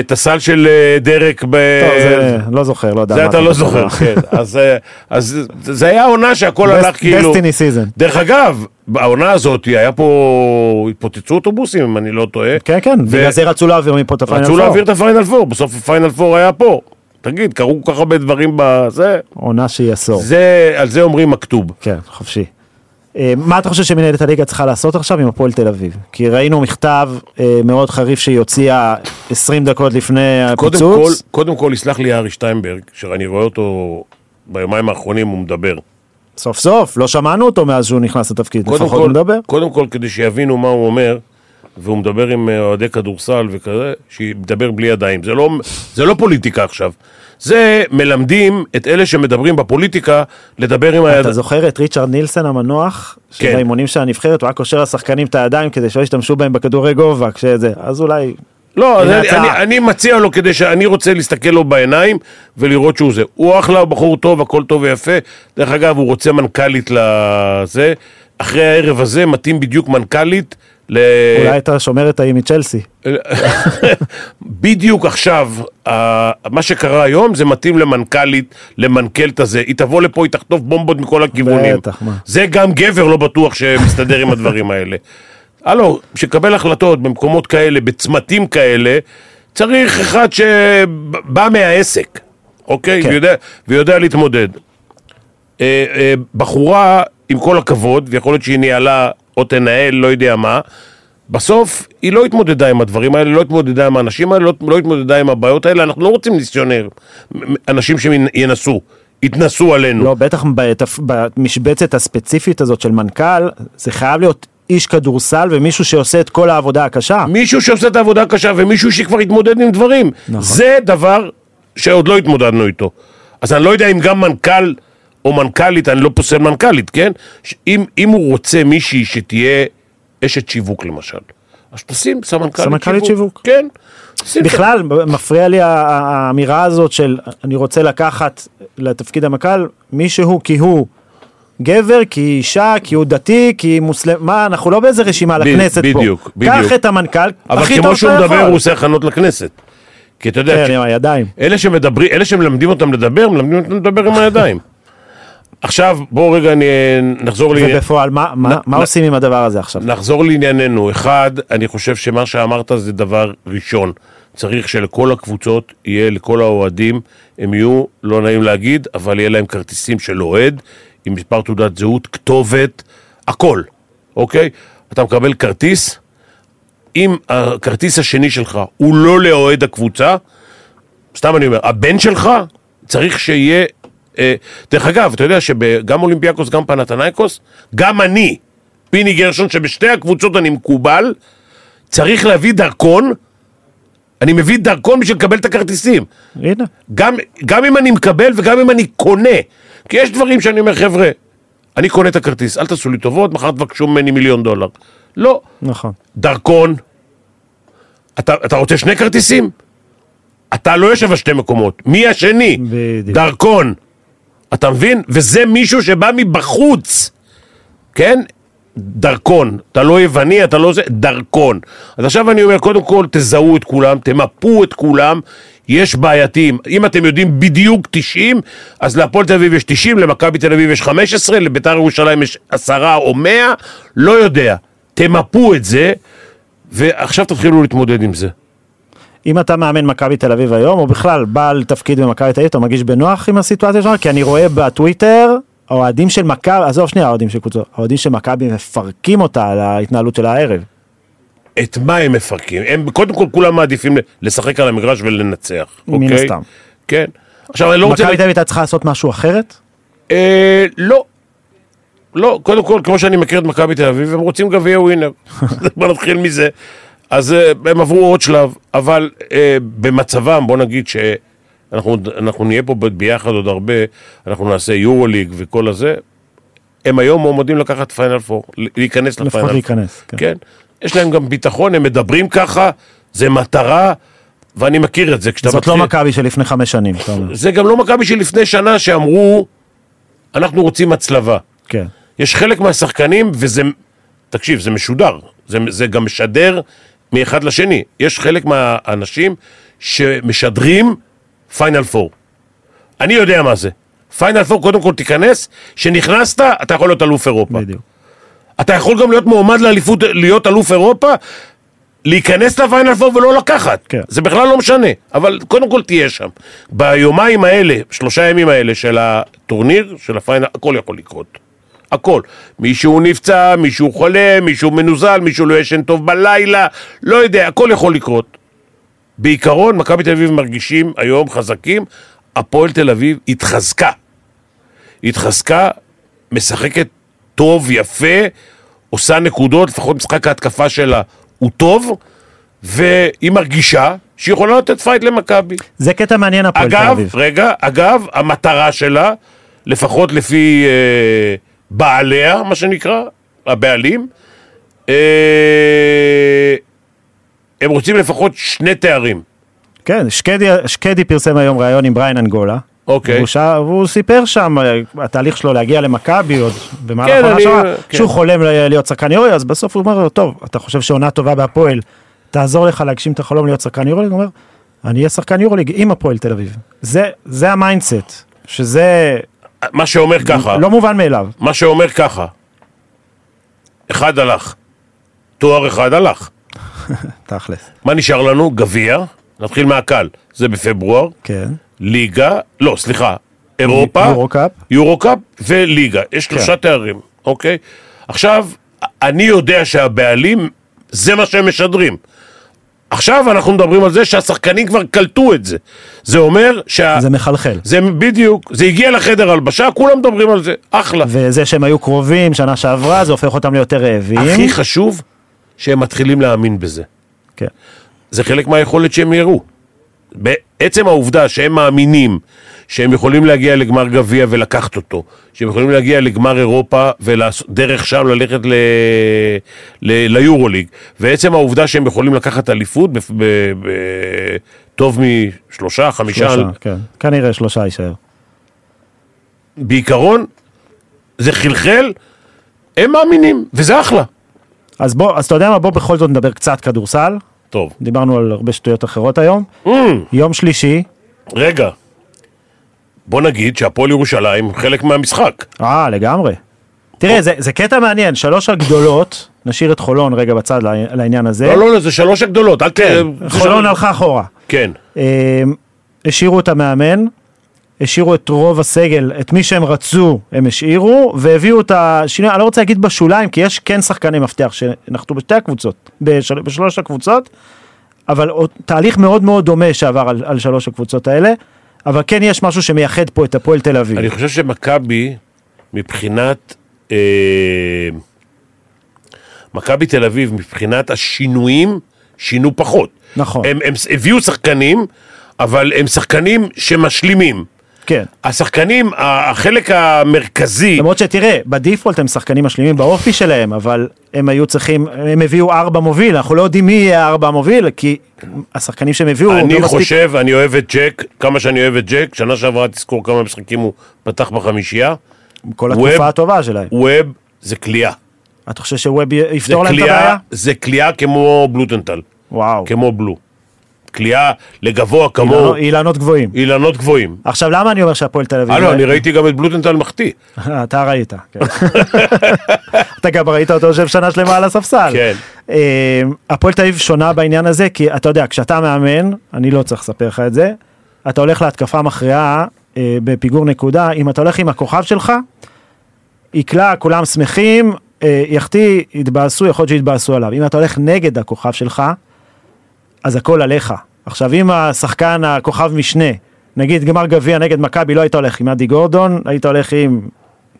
את הסל של אה, דרק ב... טוב, זה לא זוכר, לא יודע. זה אתה לא. זוכר, כן. אז, אה, אז זה היה עונה שהכל הלך כאילו... destiny season. דרך אגב, בעונה הזאת היה פה, התפוצצו אוטובוסים אם אני לא טועה. כן, כן, ו- בגלל זה רצו להעביר מפה את הפיינל רצו פור. להעביר את הפיינל פור, בסוף הפיינל פור היה פה. תגיד, קרו כל כך הרבה דברים בזה, עונה שהיא עשור. זה, על זה אומרים מכתוב. כן, חופשי. אה, מה אתה חושב שמנהלת הליגה צריכה לעשות עכשיו עם הפועל תל אביב? כי ראינו מכתב אה, מאוד חריף שהיא הוציאה 20 דקות לפני קודם כל, הפיצוץ. קודם כל יסלח לי ארי שטיינברג, שאני רואה אותו ביומיים האחרונים, הוא מדבר. סוף סוף, לא שמענו אותו מאז שהוא נכנס לתפקיד, לפחות כל, הוא מדבר. קודם כל, כדי שיבינו מה הוא אומר, והוא מדבר עם אה, אוהדי כדורסל וכזה, שידבר בלי ידיים. זה לא, זה לא פוליטיקה עכשיו. זה מלמדים את אלה שמדברים בפוליטיקה לדבר עם הידיים. אתה זוכר את ריצ'רד נילסן המנוח? כן. שבאימונים של הנבחרת הוא היה קושר לשחקנים את הידיים כדי שלא ישתמשו בהם בכדורי גובה, כשזה, אז אולי... לא, אני. אני, אני מציע לו כדי שאני רוצה להסתכל לו בעיניים ולראות שהוא זה. הוא אחלה, הוא בחור טוב, הכל טוב ויפה. דרך אגב, הוא רוצה מנכ"לית לזה. אחרי הערב הזה מתאים בדיוק מנכ"לית ל... אולי אתה שומר את ההיא מצ'לסי. בדיוק עכשיו, מה שקרה היום זה מתאים למנכ"לית, למנכ"ל את הזה. היא תבוא לפה, היא תחטוף בומבות מכל הכיוונים. בטח, מה. זה גם גבר לא בטוח שמסתדר עם הדברים האלה. הלו, שקבל החלטות במקומות כאלה, בצמתים כאלה, צריך אחד שבא מהעסק, אוקיי? כן. ויודע, ויודע להתמודד. אה, אה, בחורה, עם כל הכבוד, ויכול להיות שהיא ניהלה או תנהל, לא יודע מה, בסוף היא לא התמודדה עם הדברים האלה, לא התמודדה עם האנשים האלה, לא, לא התמודדה עם הבעיות האלה, אנחנו לא רוצים מיסיונר, מ- אנשים שינסו, יתנסו עלינו. לא, בטח במשבצת הספציפית הזאת של מנכ"ל, זה חייב להיות איש כדורסל ומישהו שעושה את כל העבודה הקשה. מישהו שעושה את העבודה הקשה ומישהו שכבר התמודד עם דברים. נכון. זה דבר שעוד לא התמודדנו איתו. אז אני לא יודע אם גם מנכ"ל או מנכ"לית, אני לא פוסל מנכ"לית, כן? ש- אם, אם הוא רוצה מישהי שתהיה אשת שיווק למשל, אז תשים סמנכ"לית סמנכ"לית שיווק. כן. בכלל, מפריע לי האמירה הזאת של אני רוצה לקחת לתפקיד המנכ"ל מישהו כי הוא גבר, כי היא אישה, כי הוא דתי, כי היא מוסלם, מה, אנחנו לא באיזה רשימה לכנסת פה. בדיוק, בדיוק. קח את המנכ"ל, אבל הכי כמו טוב שהוא שאתה מדבר, יכול. הוא עושה הכנות לכנסת. כי אתה יודע, כן, כש- עם הידיים. אלה שמדברים, אלה שמלמדים אותם לדבר, מלמדים אותם לדבר עם הידיים. עכשיו, בואו רגע נ- נחזור לעניין... ובפועל, מה- מה מה נ- עושים עם הדבר הזה עכשיו? נחזור לענייננו. אחד, אני חושב שמה שאמרת זה דבר ראשון. צריך שלכל הקבוצות יהיה, לכל האוהדים, הם יהיו, לא נעים להגיד, אבל יהיה להם כרטיסים של אוהד, עם מספר תעודת זהות, כתובת, הכל, אוקיי? אתה מקבל כרטיס, אם הכרטיס השני שלך הוא לא לאוהד הקבוצה, סתם אני אומר, הבן שלך צריך שיהיה... אה, דרך אגב, אתה יודע שגם אולימפיאקוס, גם פנתנייקוס, גם אני, פיני גרשון, שבשתי הקבוצות אני מקובל, צריך להביא דרכון, אני מביא דרכון בשביל לקבל את הכרטיסים. הנה, גם, גם אם אני מקבל וגם אם אני קונה. כי יש דברים שאני אומר, חבר'ה, אני קונה את הכרטיס, אל תעשו לי טובות, מחר תבקשו ממני מיליון דולר. לא. נכון. דרכון. אתה, אתה רוצה שני כרטיסים? אתה לא יושב על שתי מקומות. מי השני? בדיוק. דרכון. אתה מבין? וזה מישהו שבא מבחוץ. כן? דרכון. אתה לא יווני, אתה לא זה, דרכון. אז עכשיו אני אומר, קודם כל תזהו את כולם, תמפו את כולם. יש בעייתיים. אם אתם יודעים בדיוק 90, אז להפועל תל אביב יש 90, למכבי תל אביב יש 15, לביתר ירושלים יש 10 או 100, לא יודע. תמפו את זה, ועכשיו תתחילו להתמודד עם זה. אם אתה מאמן מכבי תל אביב היום, או בכלל בעל תפקיד במכבי תל אביב, אתה מרגיש בנוח עם הסיטואציה שלך? כי אני רואה בטוויטר, האוהדים של מכבי, עזוב שנייה, האוהדים של קבוצות, האוהדים של מכבי מפרקים אותה על ההתנהלות של הערב. את מה הם מפרקים? הם קודם כל כולם מעדיפים לשחק על המגרש ולנצח, מן אוקיי? הסתם. כן. עכשיו אני לא רוצה... מכבי תל אביב הייתה צריכה לעשות משהו אחרת? אה, לא. לא, קודם כל, כמו שאני מכיר את מכבי תל אביב, הם רוצים גביע ווינר. בוא נתחיל מזה. אז אה, הם עברו עוד שלב, אבל אה, במצבם, בוא נגיד שאנחנו אנחנו נהיה פה ביחד עוד הרבה, אנחנו נעשה יורו ליג וכל הזה, הם היום מועמדים לקחת פיינל פור, להיכנס לפיינל לפחות פור. להיכנס. כן. כן. יש להם גם ביטחון, הם מדברים ככה, זה מטרה, ואני מכיר את זה. זאת לא מתחיל- מכבי של לפני חמש שנים. זה גם לא מכבי של לפני שנה שאמרו, אנחנו רוצים הצלבה. כן. יש חלק מהשחקנים, וזה, תקשיב, זה משודר, זה, זה גם משדר מאחד לשני. יש חלק מהאנשים שמשדרים פיינל פור. אני יודע מה זה. פיינל פור, קודם כל תיכנס, שנכנסת, אתה יכול להיות אלוף אירופה. בדיוק. אתה יכול גם להיות מועמד לאליפות, להיות אלוף אירופה, להיכנס לפיינל פור ולא לקחת. כן. זה בכלל לא משנה, אבל קודם כל תהיה שם. ביומיים האלה, שלושה ימים האלה של הטורניר, של הפיינל, הכל יכול לקרות. הכל. מישהו נפצע, מישהו חולה, מישהו מנוזל, מישהו לא ישן טוב בלילה, לא יודע, הכל יכול לקרות. בעיקרון, מכבי תל אביב מרגישים היום חזקים, הפועל תל אביב התחזקה. התחזקה, משחקת טוב, יפה, עושה נקודות, לפחות משחק ההתקפה שלה הוא טוב, והיא מרגישה שהיא יכולה לתת פייט למכבי. זה קטע מעניין הפועל תל אגב, אביב. רגע, אגב, המטרה שלה, לפחות לפי אה, בעליה, מה שנקרא, הבעלים, אה, הם רוצים לפחות שני תארים. כן, שקדי, שקדי פרסם היום ראיון עם בריין אנגולה. אוקיי. והוא, שא, והוא סיפר שם, אה, התהליך שלו להגיע למכבי עוד במהלך כן, העונה אני- שעברה, כן. שהוא חולם להיות שחקן יורי, אז בסוף הוא אומר לו, טוב, אתה חושב שעונה טובה בהפועל, תעזור לך להגשים את החלום להיות שחקן יורוליג, הוא אומר, אני אהיה שחקן יורוליג עם הפועל תל אביב. זה, זה ה mindset, שזה מה שאומר ככה, לא מובן מאליו. מה שאומר ככה, אחד הלך, תואר אחד הלך. תכלס. מה נשאר לנו? גביע, נתחיל מהקל, זה בפברואר, כן. ליגה, לא, סליחה, אירופה, יורו-קאפ. יורו-קאפ וליגה, יש שלושה כן. תארים, אוקיי? עכשיו, אני יודע שהבעלים, זה מה שהם משדרים. עכשיו אנחנו מדברים על זה שהשחקנים כבר קלטו את זה. זה אומר שה... זה מחלחל. זה בדיוק, זה הגיע לחדר הלבשה, כולם מדברים על זה, אחלה. וזה שהם היו קרובים שנה שעברה, זה הופך אותם ליותר רעבים. הכי חשוב, שהם מתחילים להאמין בזה. כן. זה חלק מהיכולת שהם יראו. בעצם העובדה שהם מאמינים שהם יכולים להגיע לגמר גביע ולקחת אותו, שהם יכולים להגיע לגמר אירופה ודרך שם ללכת ל... ל... ליורוליג, ועצם העובדה שהם יכולים לקחת אליפות ב... ב... ב... טוב משלושה, חמישה, שלושה, כן. כנראה שלושה יישאר. בעיקרון זה חלחל, הם מאמינים, וזה אחלה. אז בוא, אז אתה יודע מה, בוא בכל זאת נדבר קצת כדורסל. טוב, דיברנו על הרבה שטויות אחרות היום. mm, יום שלישי, רגע, בוא נגיד שהפועל ירושלים חלק מהמשחק. אה, לגמרי. תראה, זה, זה קטע מעניין, שלוש הגדולות, נשאיר את חולון רגע בצד לעניין הזה. לא, לא, לא, זה שלוש הגדולות, אל ת... כן, חולון שלוש- הלכה אחורה. כן. אה, השאירו את המאמן, השאירו את רוב הסגל, את מי שהם רצו הם השאירו, והביאו את השינוי, אני לא רוצה להגיד בשוליים, כי יש כן שחקני מפתח שנחתו בשתי הקבוצות, בשל, בשלוש הקבוצות, אבל תהליך מאוד מאוד דומה שעבר על, על שלוש הקבוצות האלה, אבל כן יש משהו שמייחד פה את הפועל תל אביב. אני חושב שמכבי, מבחינת... אה, מכבי תל אביב, מבחינת השינויים, שינו פחות. נכון. הם, הם הביאו שחקנים, אבל הם שחקנים שמשלימים. כן. השחקנים, החלק המרכזי, למרות שתראה, בדיפולט הם שחקנים משלימים באופי שלהם, אבל הם היו צריכים, הם הביאו ארבע מוביל, אנחנו לא יודעים מי יהיה הארבע המוביל, כי השחקנים שהם הביאו, אני לא מספיק- חושב, אני אוהב את ג'ק, כמה שאני אוהב את ג'ק, שנה שעברה תזכור כמה משחקים הוא פתח בחמישייה. כל ווב- התקופה הטובה שלהם. ווב זה כליאה. אתה חושב שווב יפתור להם את הבעיה? זה כליאה כמו בלוטנטל, וואו. כמו בלו. כליאה לגבוה כמו אילנות- גבוהים. אילנות גבוהים. עכשיו למה אני אומר שהפועל תל אביב? הלו, אני ראיתי גם את בלוטנטל מחטיא. אתה ראית, כן. אתה גם ראית אותו יושב שנה שלמה על הספסל. כן. אה, הפועל תל אביב שונה בעניין הזה, כי אתה יודע, כשאתה מאמן, אני לא צריך לספר לך את זה, אתה הולך להתקפה מכריעה אה, בפיגור נקודה, אם אתה הולך עם הכוכב שלך, יקלע, כולם שמחים, אה, יחטיא, יתבאסו, יכול להיות שיתבאסו עליו. אם אתה הולך נגד הכוכב שלך, אז הכל עליך. עכשיו אם השחקן הכוכב משנה, נגיד גמר גביע נגד מכבי, לא היית הולך עם אדי גורדון, היית הולך עם,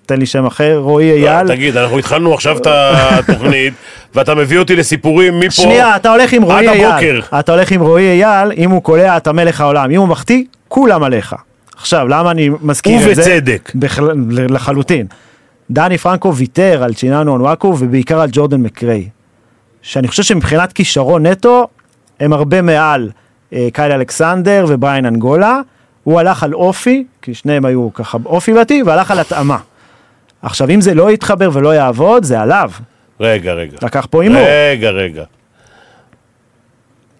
תן לי שם אחר, רועי אייל. תגיד, אנחנו התחלנו עכשיו את התוכנית, ואתה מביא אותי לסיפורים מפה. שנייה, אתה הולך עם רועי עד אייל. הבוקר. אתה הולך עם רועי אייל, אם הוא קולע אתה מלך העולם, אם הוא מחטיא, כולם עליך. עכשיו, למה אני מזכיר את זה? ובצדק. לחלוטין. דני פרנקו ויתר על צ'יננו אונוואקו ובעיקר על ג'ורדן מקריי. שאני חושב שמבחינת כישרון נטו, הם הרבה מעל אה, קייל אלכסנדר ובריין אנגולה. הוא הלך על אופי, כי שניהם היו ככה אופי בתי, והלך על התאמה. עכשיו, אם זה לא יתחבר ולא יעבוד, זה עליו. רגע, רגע. לקח פה הימור. רגע, רגע.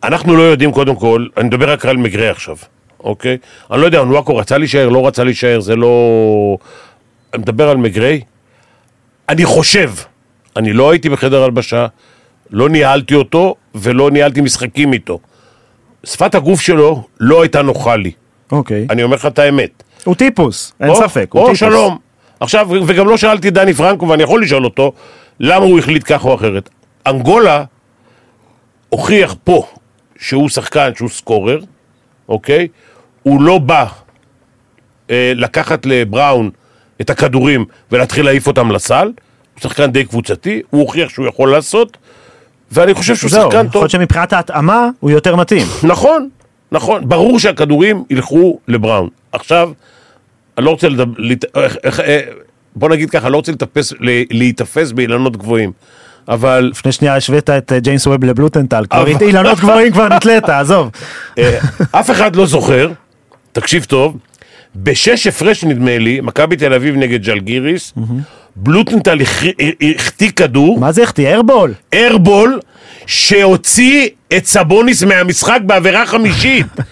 אנחנו לא יודעים קודם כל, אני מדבר רק על מגרה עכשיו, אוקיי? אני לא יודע, אונואקו רצה להישאר, לא רצה להישאר, זה לא... אני מדבר על מגרי. אני חושב, אני לא הייתי בחדר הלבשה, לא ניהלתי אותו ולא ניהלתי משחקים איתו. שפת הגוף שלו לא הייתה נוחה לי, אוקיי. אני אומר לך את האמת. הוא טיפוס, אין או- ספק, הוא או טיפוס. שלום. עכשיו, וגם לא שאלתי דני פרנקו, ואני יכול לשאול אותו, למה הוא החליט כך או אחרת. אנגולה הוכיח פה שהוא שחקן, שהוא סקורר, אוקיי? הוא לא בא אה, לקחת לבראון את הכדורים ולהתחיל להעיף אותם לסל, הוא שחקן די קבוצתי, הוא הוכיח שהוא יכול לעשות, ואני חושב שהוא שחקן יכול טוב. להיות שמבחינת ההתאמה הוא יותר מתאים. נכון, נכון, ברור שהכדורים ילכו לבראון. עכשיו, אני לא רוצה לדבר, אה, בוא נגיד ככה, לא רוצה לטפס, להיתפס באילנות גבוהים, אבל לפני שנייה השווית את אה, ג'יימס ווב לבלוטנטל, כבר אילנות גבוהים כבר נתלית, עזוב. אה, אף אחד לא זוכר, תקשיב טוב, בשש הפרש נדמה לי, מכבי תל אביב נגד ג'לגיריס, בלוטנטל הכ- החטיא כדור, מה זה החטיא? איירבול. איירבול שהוציא את סבוניס מהמשחק בעבירה חמישית.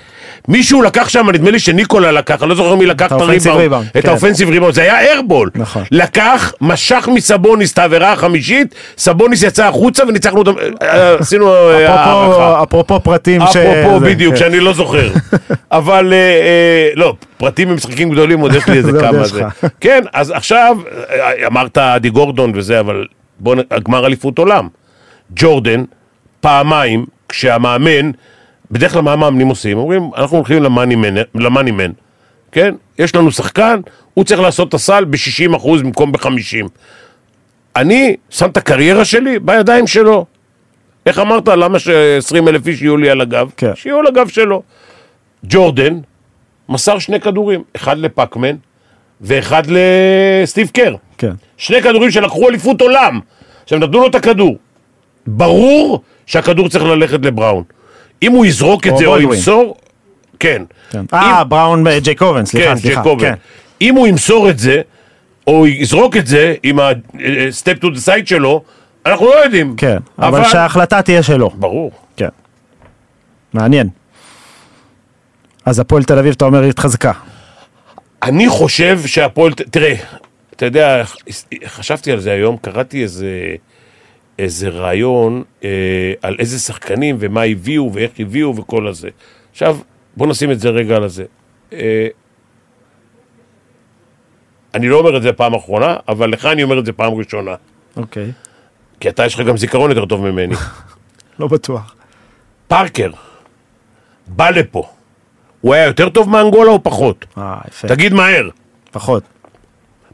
מישהו לקח שם, נדמה לי שניקולה לקח, אני לא זוכר מי לקח את הריבאונד, ריבאונד, את כן. האופנסיב ריבאונד, זה היה איירבול. נכון. לקח, משך מסבוניס את העבירה החמישית, סבוניס יצא החוצה וניצחנו אותם, אה, עשינו אה, הערכה. אפרופו פרטים ש... אפרופו, בדיוק, כן. שאני לא זוכר. אבל, אה, לא, פרטים במשחקים גדולים, עוד יש לי איזה כמה זה. כן, אז עכשיו, אמרת אדי גורדון וזה, אבל בוא, גמר אליפות עולם. ג'ורדן, פעמיים, כשהמאמן, בדרך כלל מה המאמנים עושים? אומרים, אנחנו הולכים למאני מן, כן? יש לנו שחקן, הוא צריך לעשות את הסל ב-60% במקום ב-50%. אני שם את הקריירה שלי בידיים שלו. איך אמרת? למה ש-20 אלף איש יהיו לי על הגב? כן. שיהיו על הגב שלו. ג'ורדן מסר שני כדורים, אחד לפאקמן ואחד לסטיב קר. כן. שני כדורים שלקחו אליפות עולם. עכשיו נתנו לו את הכדור. ברור שהכדור צריך ללכת לבראון. אם הוא יזרוק את זה או. ימסור, כן. כן. אה, בראון אה, ג'ייקובן, סליחה, כן, סליחה. כן. אם הוא ימסור את זה, או יזרוק את זה עם ה-step to the side שלו, אנחנו לא יודעים. כן, אבל שההחלטה תהיה שלו. ברור. כן. מעניין. אז הפועל תל אביב, אתה אומר, התחזקה. אני חושב שהפועל, תראה, אתה יודע, חשבתי על זה היום, קראתי איזה, איזה רעיון אה, על איזה שחקנים ומה הביאו ואיך הביאו וכל הזה. עכשיו, בוא נשים את זה רגע על הזה. אה, אני לא אומר את זה פעם אחרונה, אבל לך אני אומר את זה פעם ראשונה. אוקיי. כי אתה, יש לך גם זיכרון יותר טוב ממני. לא בטוח. פארקר בא לפה. הוא היה יותר טוב מאנגולה או פחות? אה, יפה. תגיד מהר. פחות.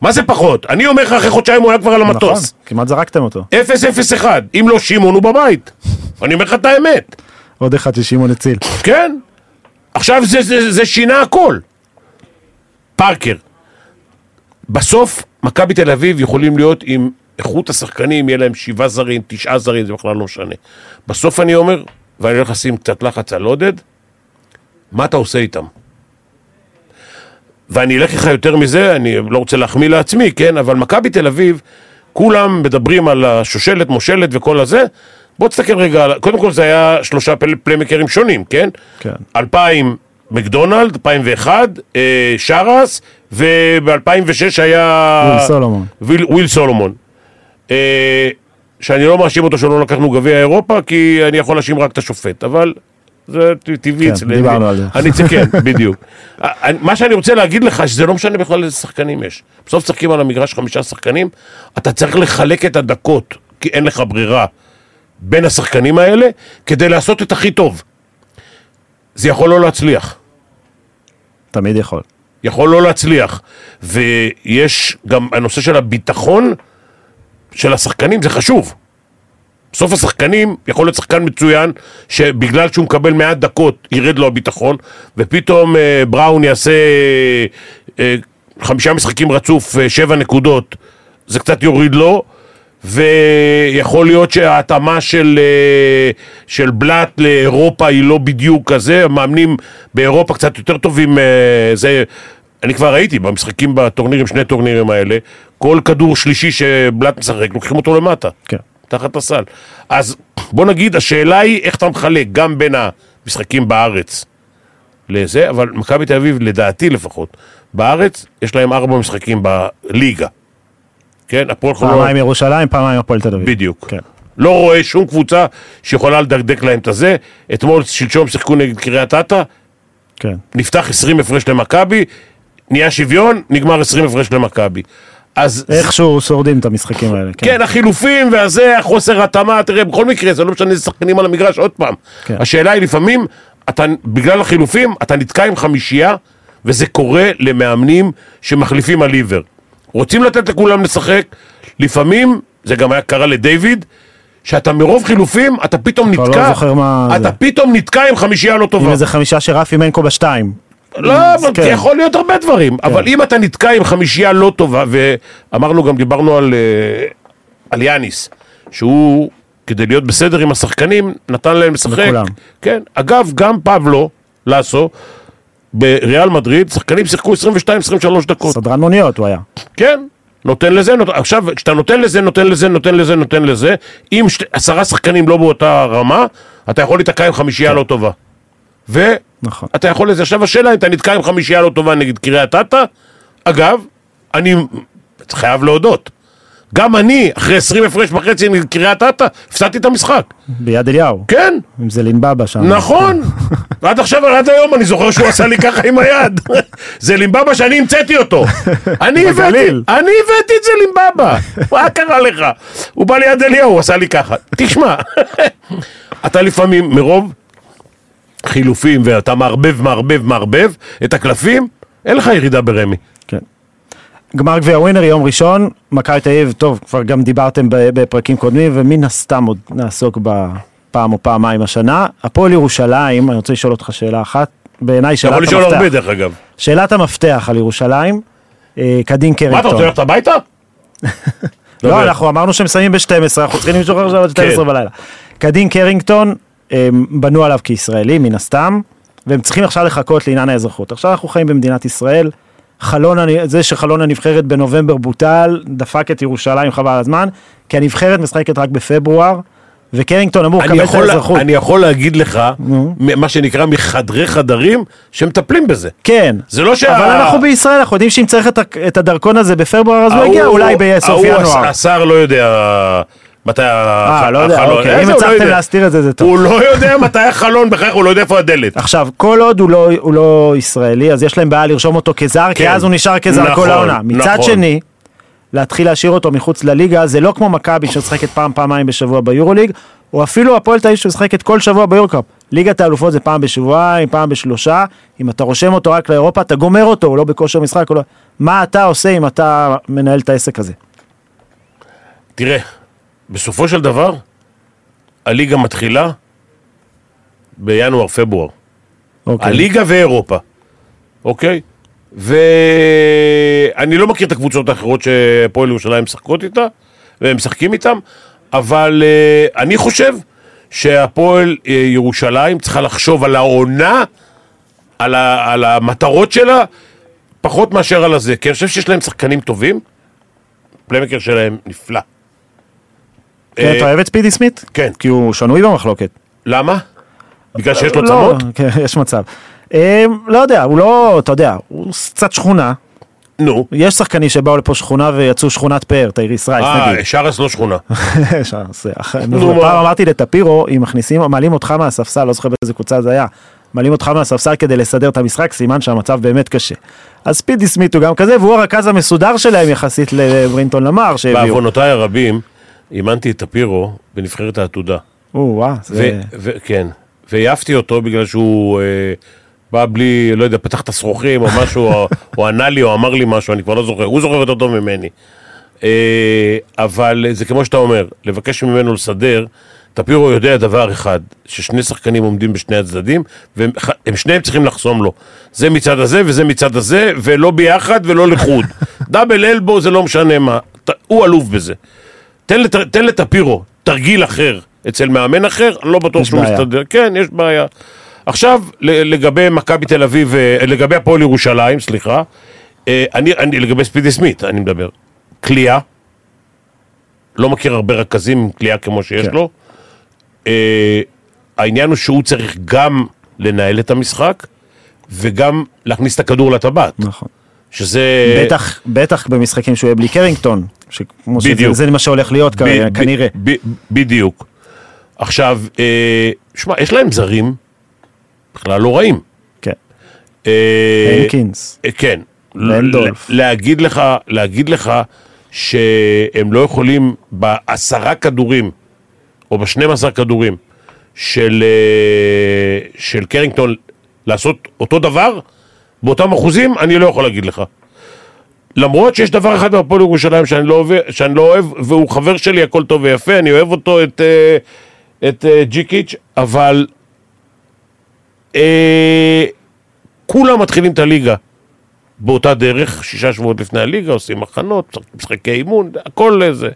מה זה פחות? אני אומר לך, אחרי חודשיים הוא היה כבר על נכון, המטוס. כמעט זרקתם אותו. 0-0-1. אם לא שמעון, הוא בבית. אני אומר לך את האמת. עוד אחד ששמעון הציל. כן? עכשיו זה, זה, זה שינה הכל. פארקר. בסוף, מכבי תל אביב יכולים להיות עם איכות השחקנים, יהיה להם שבעה זרים, תשעה זרים, זה בכלל לא משנה. בסוף אני אומר, ואני הולך לשים קצת לחץ על עודד, מה אתה עושה איתם? ואני אלך לך יותר מזה, אני לא רוצה להחמיא לעצמי, כן? אבל מכבי תל אביב, כולם מדברים על השושלת, מושלת וכל הזה. בוא תסתכל רגע, קודם כל זה היה שלושה פל- פליימייקרים שונים, כן? כן. 2000 מקדונלד, 2001, אה, שאראס, וב-2006 היה... וויל סולומון. וויל, וויל סולומון. אה, שאני לא מאשים אותו שלא לקחנו גביע אירופה, כי אני יכול להאשים רק את השופט, אבל זה טבעי כן, אצלנו. דיברנו על זה. אני צריך, כן, בדיוק. מה שאני רוצה להגיד לך, שזה לא משנה בכלל איזה שחקנים יש. בסוף משחקים על המגרש חמישה שחקנים, אתה צריך לחלק את הדקות, כי אין לך ברירה, בין השחקנים האלה, כדי לעשות את הכי טוב. זה יכול לא להצליח. תמיד יכול. יכול לא להצליח. ויש גם הנושא של הביטחון של השחקנים, זה חשוב. בסוף השחקנים, יכול להיות שחקן מצוין, שבגלל שהוא מקבל מעט דקות, ירד לו הביטחון, ופתאום אה, בראון יעשה אה, חמישה משחקים רצוף, אה, שבע נקודות, זה קצת יוריד לו, ויכול להיות שההתאמה של, אה, של בלאט לאירופה היא לא בדיוק כזה, המאמנים באירופה קצת יותר טובים, אה, זה... אני כבר ראיתי במשחקים בטורנירים, שני טורנירים האלה, כל כדור שלישי שבלאט משחק, לוקחים אותו למטה. כן. תחת הסל. אז בוא נגיד, השאלה היא איך אתה מחלק גם בין המשחקים בארץ לזה, אבל מכבי תל אביב, לדעתי לפחות, בארץ יש להם ארבע משחקים בליגה. כן, הפועל חולון, פעמיים ירושלים, פעמיים הפועל תל אביב. בדיוק. כן. לא רואה שום קבוצה שיכולה לדקדק להם את הזה. אתמול, שלשום שיחקו נגד קריית אתא, כן. נפתח 20 הפרש למכבי, נהיה שוויון, נגמר 20 הפרש למכבי. אז איכשהו שורדים את המשחקים האלה. כן. כן, החילופים והזה, החוסר התאמה, תראה, בכל מקרה, זה לא משנה איזה שחקנים על המגרש, עוד פעם. כן. השאלה היא לפעמים, אתה, בגלל החילופים, אתה נתקע עם חמישייה, וזה קורה למאמנים שמחליפים על עיוור. רוצים לתת לכולם לשחק, לפעמים, זה גם היה קרה לדיוויד, שאתה מרוב חילופים, אתה פתאום לא נתקע, מה אתה זה. פתאום נתקע עם חמישייה לא עם טובה. איזה חמישה שרפי מנקו בשתיים. לא, אבל כן. יכול להיות הרבה דברים. אבל אם אתה נתקע עם חמישייה לא טובה, ואמרנו גם, דיברנו על, אה, על יאניס, שהוא, כדי להיות בסדר עם השחקנים, נתן להם לשחק. לכולם. כן. אגב, גם פבלו, לאסו, בריאל מדריד, שחקנים שיחקו 22-23 דקות. סדרן מוניות הוא היה. כן. נותן לזה, נות... עכשיו, כשאתה נותן לזה, נותן לזה, נותן לזה, נותן לזה, אם שת... עשרה שחקנים לא באותה רמה, אתה יכול להיתקע עם חמישייה לא טובה. ו... נכון. אתה יכול לזה. עכשיו השאלה אם אתה נתקע עם חמישייה לא טובה נגד קריית אתא, אגב, אני חייב להודות, גם אני, אחרי 20 הפרש וחצי נגד קריית אתא, הפסדתי את המשחק. ביד אליהו. כן, אם זה לינבאבא שם. נכון. ועד עכשיו, עד היום אני זוכר שהוא עשה לי ככה עם היד. זה לימבבא שאני המצאתי אותו. אני הבאתי. אני הבאתי את זה לימבבא. מה קרה לך? הוא בא ליד אליהו, הוא עשה לי ככה. תשמע, אתה לפעמים מרוב חילופים ואתה מערבב, מערבב, מערבב את הקלפים, אין לך ירידה ברמי. כן. גמר גביע ווינר יום ראשון, מכבי תל אביב, טוב, כבר גם דיברתם בפרקים קודמים, ומן הסתם עוד נעסוק בפעם או פעמיים השנה. הפועל ירושלים, אני רוצה לשאול אותך שאלה אחת, בעיניי אתה שאלת יכול לשאול המפתח. הרבה דרך אגב. שאלת המפתח על ירושלים, אה, קדין מה אתה קרינגטון. רוצה ללכת הביתה? לא, דבר. אנחנו אמרנו שהם מסיימים ב-12, אנחנו צריכים למשוך עכשיו עד 12 כן. בלילה. קדין קרינגטון, הם בנו עליו כישראלי, מן הסתם, והם צריכים עכשיו לחכות לעניין האזרחות. עכשיו אנחנו חיים במדינת ישראל, חלון, זה שחלון הנבחרת בנובמבר בוטל, דפק את ירושלים חבל על הזמן, כי הנבחרת משחקת רק בפברואר, וקרינגטון אמור לקבל את האזרחות. אני יכול להגיד לך. מ- מה שנקרא מחדרי חדרים, שמטפלים בזה. כן. זה לא שה... אבל אנחנו בישראל, אנחנו יודעים שאם צריך את הדרכון הזה בפברואר, אז הוא ההוא- יגיע אולי בסוף ההוא ינואר. הס- השר לא יודע מתי אה, לא יודע, החלון. אוקיי. אם לא הצלחתם? להסתיר את זה, זה טוב. הוא לא יודע מתי החלון, בכלל הוא לא יודע איפה הדלת. עכשיו, כל עוד הוא לא, הוא לא ישראלי, אז יש להם בעיה לרשום אותו כזר, כי כן. אז הוא נשאר כזר נכון, כל העונה. מצד נכון. שני, להתחיל להשאיר אותו מחוץ לליגה, זה לא כמו מכבי שמשחקת פעם, פעמיים בשבוע ביורוליג, או אפילו הפועל תל אביב שמשחקת כל שבוע ביורקאפ. ליגת האלופות זה פעם בשבועיים, פעם בשלושה, אם אתה רושם אותו רק לאירופה, אתה גומר אותו, הוא לא בכושר משחק, לא... מה אתה עושה אם אתה מנהל את העסק הזה? תראה, בסופו של דבר, הליגה מתחילה בינואר-פברואר. אוקיי. הליגה ואירופה, אוקיי? ואני לא מכיר את הקבוצות האחרות שהפועל ירושלים משחקות איתה, והם משחקים איתם, אבל uh, אני חושב שהפועל uh, ירושלים צריכה לחשוב על העונה, על, ה, על המטרות שלה, פחות מאשר על הזה, כי אני חושב שיש להם שחקנים טובים, פליימקר שלהם נפלא. כן, אה, אתה אוהב את ספידי סמית? כן. כי הוא שנוי במחלוקת. למה? בגלל שיש לו לא, צמות? כן, יש מצב. אה, לא יודע, הוא לא, אתה יודע, הוא קצת שכונה. נו. יש שחקנים שבאו לפה שכונה ויצאו שכונת פאר, תאיריס רייס אה, נגיד. שרס לא שכונה. אח- נו? פעם אמרתי לטפירו, אם מכניסים, מעלים אותך מהספסל, לא זוכר באיזה קבוצה זה היה, מעלים אותך מהספסל כדי לסדר את המשחק, סימן שהמצב באמת קשה. אז ספידי סמית הוא גם כזה, והוא הרכז המסודר שלהם יחסית לברינטון למר שהביאו. בעוונותיי הרבים, אימנתי את טפירו בנבחרת העתודה. או, וואו, זה... כן. והעפתי אותו בגלל שהוא אה, בא בלי, לא יודע, פתח את השרוכים או משהו, או, או ענה לי או אמר לי משהו, אני כבר לא זוכר. הוא זוכר יותר טוב ממני. אה, אבל זה כמו שאתה אומר, לבקש ממנו לסדר, טפירו יודע דבר אחד, ששני שחקנים עומדים בשני הצדדים, והם הם שניהם צריכים לחסום לו. זה מצד הזה וזה מצד הזה, ולא ביחד ולא לחוד. דאבל אלבו זה לא משנה מה, הוא אלוף בזה. תן, לת, תן לטפירו תרגיל אחר אצל מאמן אחר, אני לא בטוח שהוא בעיה. מסתדר. כן, יש בעיה. עכשיו, לגבי מכבי תל אביב, אה, לגבי הפועל ירושלים, סליחה, אה, אני, אני, לגבי ספידי סמית, אני מדבר. כליאה, לא מכיר הרבה רכזים עם כליאה כמו שיש כן. לו. אה, העניין הוא שהוא צריך גם לנהל את המשחק, וגם להכניס את הכדור לטבעת, נכון. שזה... בטח, בטח במשחקים שהוא יהיה בלי קרינגטון, שכמו שזה, בדיוק. זה מה שהולך להיות ב- כרגע, ב- כנראה. ב- בדיוק. עכשיו, אה, שמע, יש להם זרים בכלל לא רעים. כן. אה, הנקינס. אה, כן. רנדולף. ל- להגיד לך, להגיד לך שהם לא יכולים בעשרה כדורים, או בשנים עשר כדורים של, אה, של קרינגטון לעשות אותו דבר, באותם אחוזים, אני לא יכול להגיד לך. למרות שיש דבר אחד בהפועל ירושלים שאני לא, שאני לא אוהב, והוא חבר שלי, הכל טוב ויפה, אני אוהב אותו, את, אה, את אה, ג'יקיץ', אבל אה, כולם מתחילים את הליגה באותה דרך, שישה שבועות לפני הליגה, עושים הכנות, משחקי אימון, הכל זה.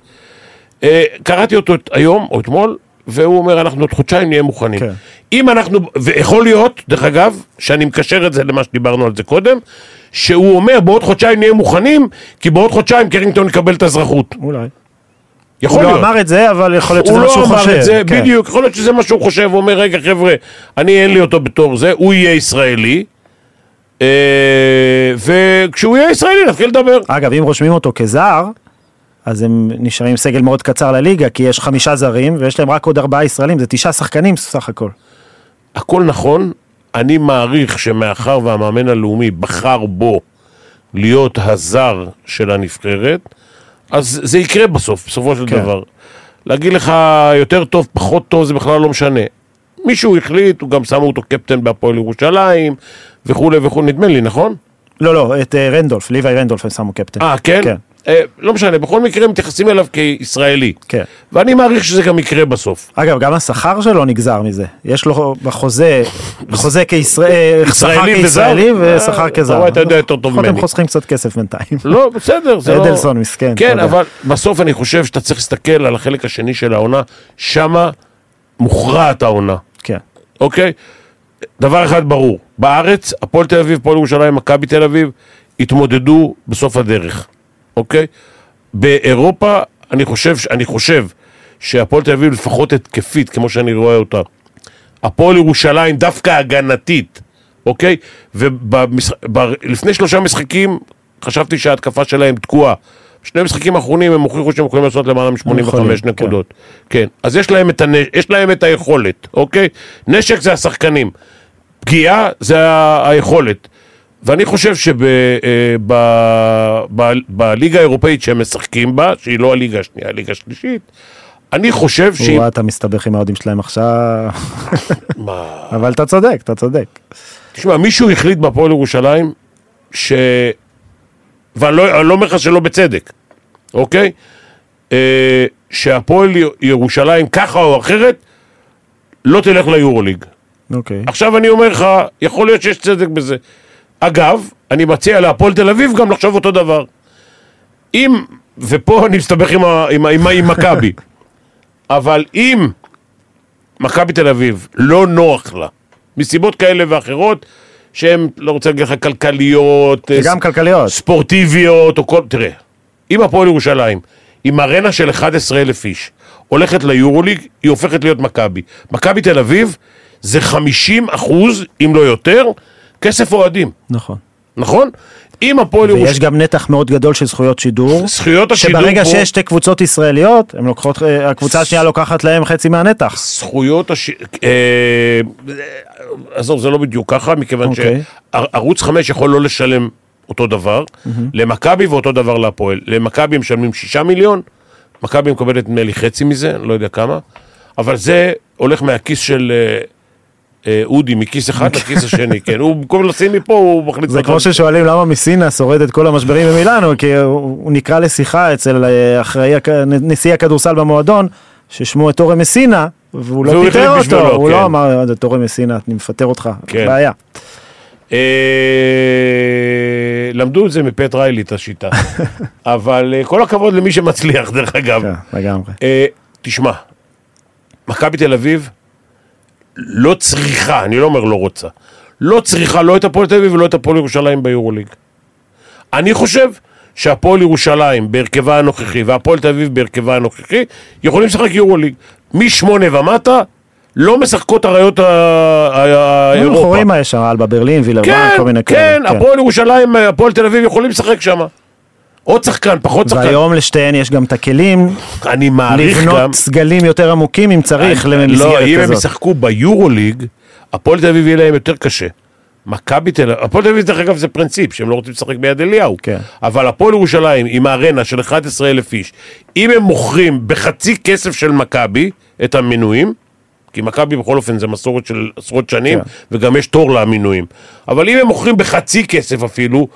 אה, קראתי אותו את- היום או אתמול, והוא אומר, אנחנו עוד חודשיים נהיה מוכנים. כן. אם אנחנו, ויכול להיות, דרך אגב, שאני מקשר את זה למה שדיברנו על זה קודם, שהוא אומר, בעוד חודשיים נהיה מוכנים, כי בעוד חודשיים קרינגטון יקבל את האזרחות. אולי. יכול הוא להיות. לא אמר את זה, אבל יכול להיות שזה הוא מה לא שהוא אמר חושב. את זה, כן. בדיוק, יכול להיות שזה מה שהוא חושב, הוא אומר, רגע חבר'ה, אני אין לי אותו בתור זה, הוא יהיה ישראלי, אה, וכשהוא יהיה ישראלי נתחיל לדבר. אגב, אם רושמים אותו כזר, אז הם נשארים סגל מאוד קצר לליגה, כי יש חמישה זרים, ויש להם רק עוד ארבעה ישראלים, זה תשעה שחקנים סך הכל. הכל נכון, אני מעריך שמאחר והמאמן הלאומי בחר בו להיות הזר של הנבחרת, אז זה יקרה בסוף, בסופו של כן. דבר. להגיד לך יותר טוב, פחות טוב, זה בכלל לא משנה. מישהו החליט, הוא גם שמו אותו קפטן בהפועל ירושלים, וכולי וכולי, נדמה לי, נכון? לא, לא, את אה, רנדולף, ליוואי רנדולף הם שמו קפטן. אה, כן? כן. אה, לא משנה, בכל מקרה מתייחסים אליו כישראלי. כן. ואני מעריך שזה גם יקרה בסוף. אגב, גם השכר שלו נגזר מזה. יש לו בחוזה, בחוזה כישראל, שכר ישראלי וזר? כישראלי אה, ושכר כזר. אתה יודע יותר טוב הם ממני. חוסכים קצת כסף בינתיים. לא, בסדר, זה לא... אדלסון מסכן, כן. אבל בסוף אני חושב שאתה צריך להסתכל על החלק השני של העונה, שמה מוכרעת העונה, כן. אוקיי? דבר אחד ברור, בארץ, הפועל תל אביב, הפועל ירושלים, מכבי תל אביב, התמודדו בסוף הדרך, אוקיי? באירופה, אני חושב, אני חושב שהפועל תל אביב לפחות התקפית, כמו שאני רואה אותה. הפועל ירושלים דווקא הגנתית, אוקיי? ולפני שלושה משחקים חשבתי שההתקפה שלהם תקועה. שני משחקים האחרונים הם הוכיחו שהם יכולים לעשות למעלה מ-85 יכולים, נקודות. כן. אז יש להם, את הנ... יש להם את היכולת, אוקיי? נשק זה השחקנים. פגיעה זה היכולת. ואני חושב שבליגה האירופאית שהם משחקים בה, שהיא לא הליגה השנייה, הליגה השלישית, אני חושב שהיא... וואה, אתה מסתבך עם האוהדים שלהם עכשיו, מה? אבל אתה צודק, אתה צודק. תשמע, מישהו החליט בהפועל ירושלים ש... ואני לא, לא אומר לך שלא בצדק, אוקיי? אה, שהפועל ירושלים, ככה או אחרת, לא תלך ליורוליג. אוקיי. עכשיו אני אומר לך, יכול להיות שיש צדק בזה. אגב, אני מציע להפועל תל אביב גם לחשוב אותו דבר. אם, ופה אני מסתבך עם, עם, עם, עם מכבי, אבל אם מכבי תל אביב לא נוח לה, מסיבות כאלה ואחרות, שהן, לא רוצה להגיד לך, כלכליות, גם כלכליות. ספורטיביות, או כל... תראה, אם הפועל ירושלים, עם ארנה של 11,000 איש, הולכת ליורוליג, היא הופכת להיות מכבי. מכבי תל אביב זה 50 אחוז, אם לא יותר, כסף אוהדים, נכון. נכון? אם הפועל ויש ירושלים... גם נתח מאוד גדול של זכויות שידור. זכויות השידור שברגע פה- שיש שתי קבוצות ישראליות, הם לוקחות, אה, הקבוצה השנייה לוקחת להם חצי מהנתח. זכויות הש... אה, עזוב, זה לא בדיוק ככה, מכיוון אוקיי. שערוץ 5 יכול לא לשלם אותו דבר, למכבי ואותו דבר להפועל. למכבי משלמים 6 מיליון, מכבי מקבלת נדמה לי חצי מזה, אני לא יודע כמה, אבל זה הולך מהכיס של אה, אה, אודי, מכיס אחד לכיס השני, כן, הוא במקום לשים מפה, הוא מחליט... זה כמו ששואלים למה מסינה שורד את כל המשברים במילאנו, כי הוא, נקרא לשיחה אצל אה, אחראי, נשיא הכדורסל במועדון, ששמו את אורן מסינה, והוא לא פיטר אותו, הוא כן. לא אמר, "זה אורן מסינה, אני מפטר אותך, כן. בעיה. אה, למדו את זה מפט ריילי, את השיטה. אבל אה, כל הכבוד למי שמצליח, דרך אגב. כן, לגמרי. אה, תשמע, מכבי תל אביב לא צריכה, אני לא אומר לא רוצה, לא צריכה לא את הפועל תל אביב ולא את הפועל ירושלים ביורוליג. אני חושב שהפועל ירושלים בהרכבה הנוכחי והפועל תל אביב בהרכבה הנוכחי יכולים לשחק יורוליג. משמונה ומטה לא משחקות אריות ה- ה- אנחנו האירופה. רואים מה יש שם, אלבה ברלין, וילרבן, כן, כל מיני כן, כאלה. הפועל ירושלים, הפועל תל אביב יכולים לשחק שם. עוד שחקן, פחות שחקן. והיום לשתיהן יש גם את הכלים אני מעריך גם... לבנות סגלים יותר עמוקים אם צריך למסגרת לא, אם הם כזאת. ישחקו ביורוליג, הפועל תל אביב יהיה להם יותר קשה. מכבי תל אביב, הפועל תל אביב דרך אגב זה פרינציפ, שהם לא רוצים לשחק ביד אליהו. כן. אבל הפועל ירושלים עם הארנה של 11,000 איש, אם הם מוכרים בחצי כסף של מכבי את המנויים, כי מכבי בכל אופן זה מסורת של עשרות שנים, כן. וגם יש תור למינויים. אבל אם הם מוכרים בחצי כסף אפילו,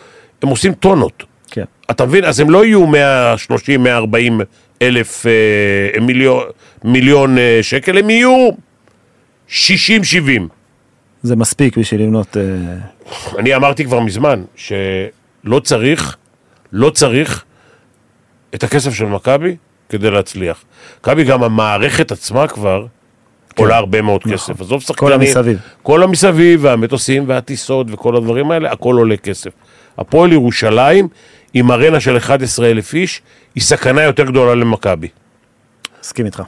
הם עושים טונות. כן. אתה מבין? אז הם לא יהיו 130, 140 אלף אה, מיליון, מיליון אה, שקל, הם יהיו 60, 70. זה מספיק בשביל לבנות... אה, אני אמרתי כבר מזמן שלא צריך, לא צריך את הכסף של מכבי כדי להצליח. מכבי גם המערכת עצמה כבר עולה הרבה מאוד כסף. עזוב שחקנים. המסביב. כל המסביב, והמטוסים והטיסות וכל הדברים האלה, הכל עולה כסף. הפועל ירושלים, עם ארנה של 11,000 איש, היא סכנה יותר גדולה למכבי. מסכים איתך.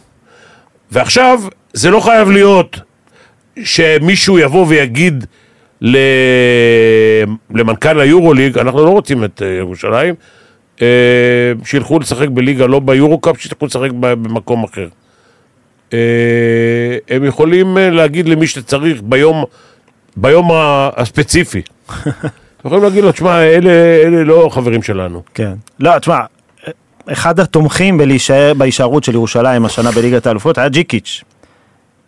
ועכשיו, זה לא חייב להיות שמישהו יבוא ויגיד ל... למנכ"ל היורוליג, אנחנו לא רוצים את אה, ירושלים, אה, שילכו לשחק בליגה לא ביורו-קאפ, שילכו לשחק במקום אחר. אה, הם יכולים להגיד למי שצריך ביום, ביום ה- הספציפי. יכולים להגיד לו, תשמע, אלה, אלה לא חברים שלנו. כן. לא, תשמע, אחד התומכים בלהישאר, בהישארות של ירושלים השנה בליגת האלופות היה ג'יקיץ'.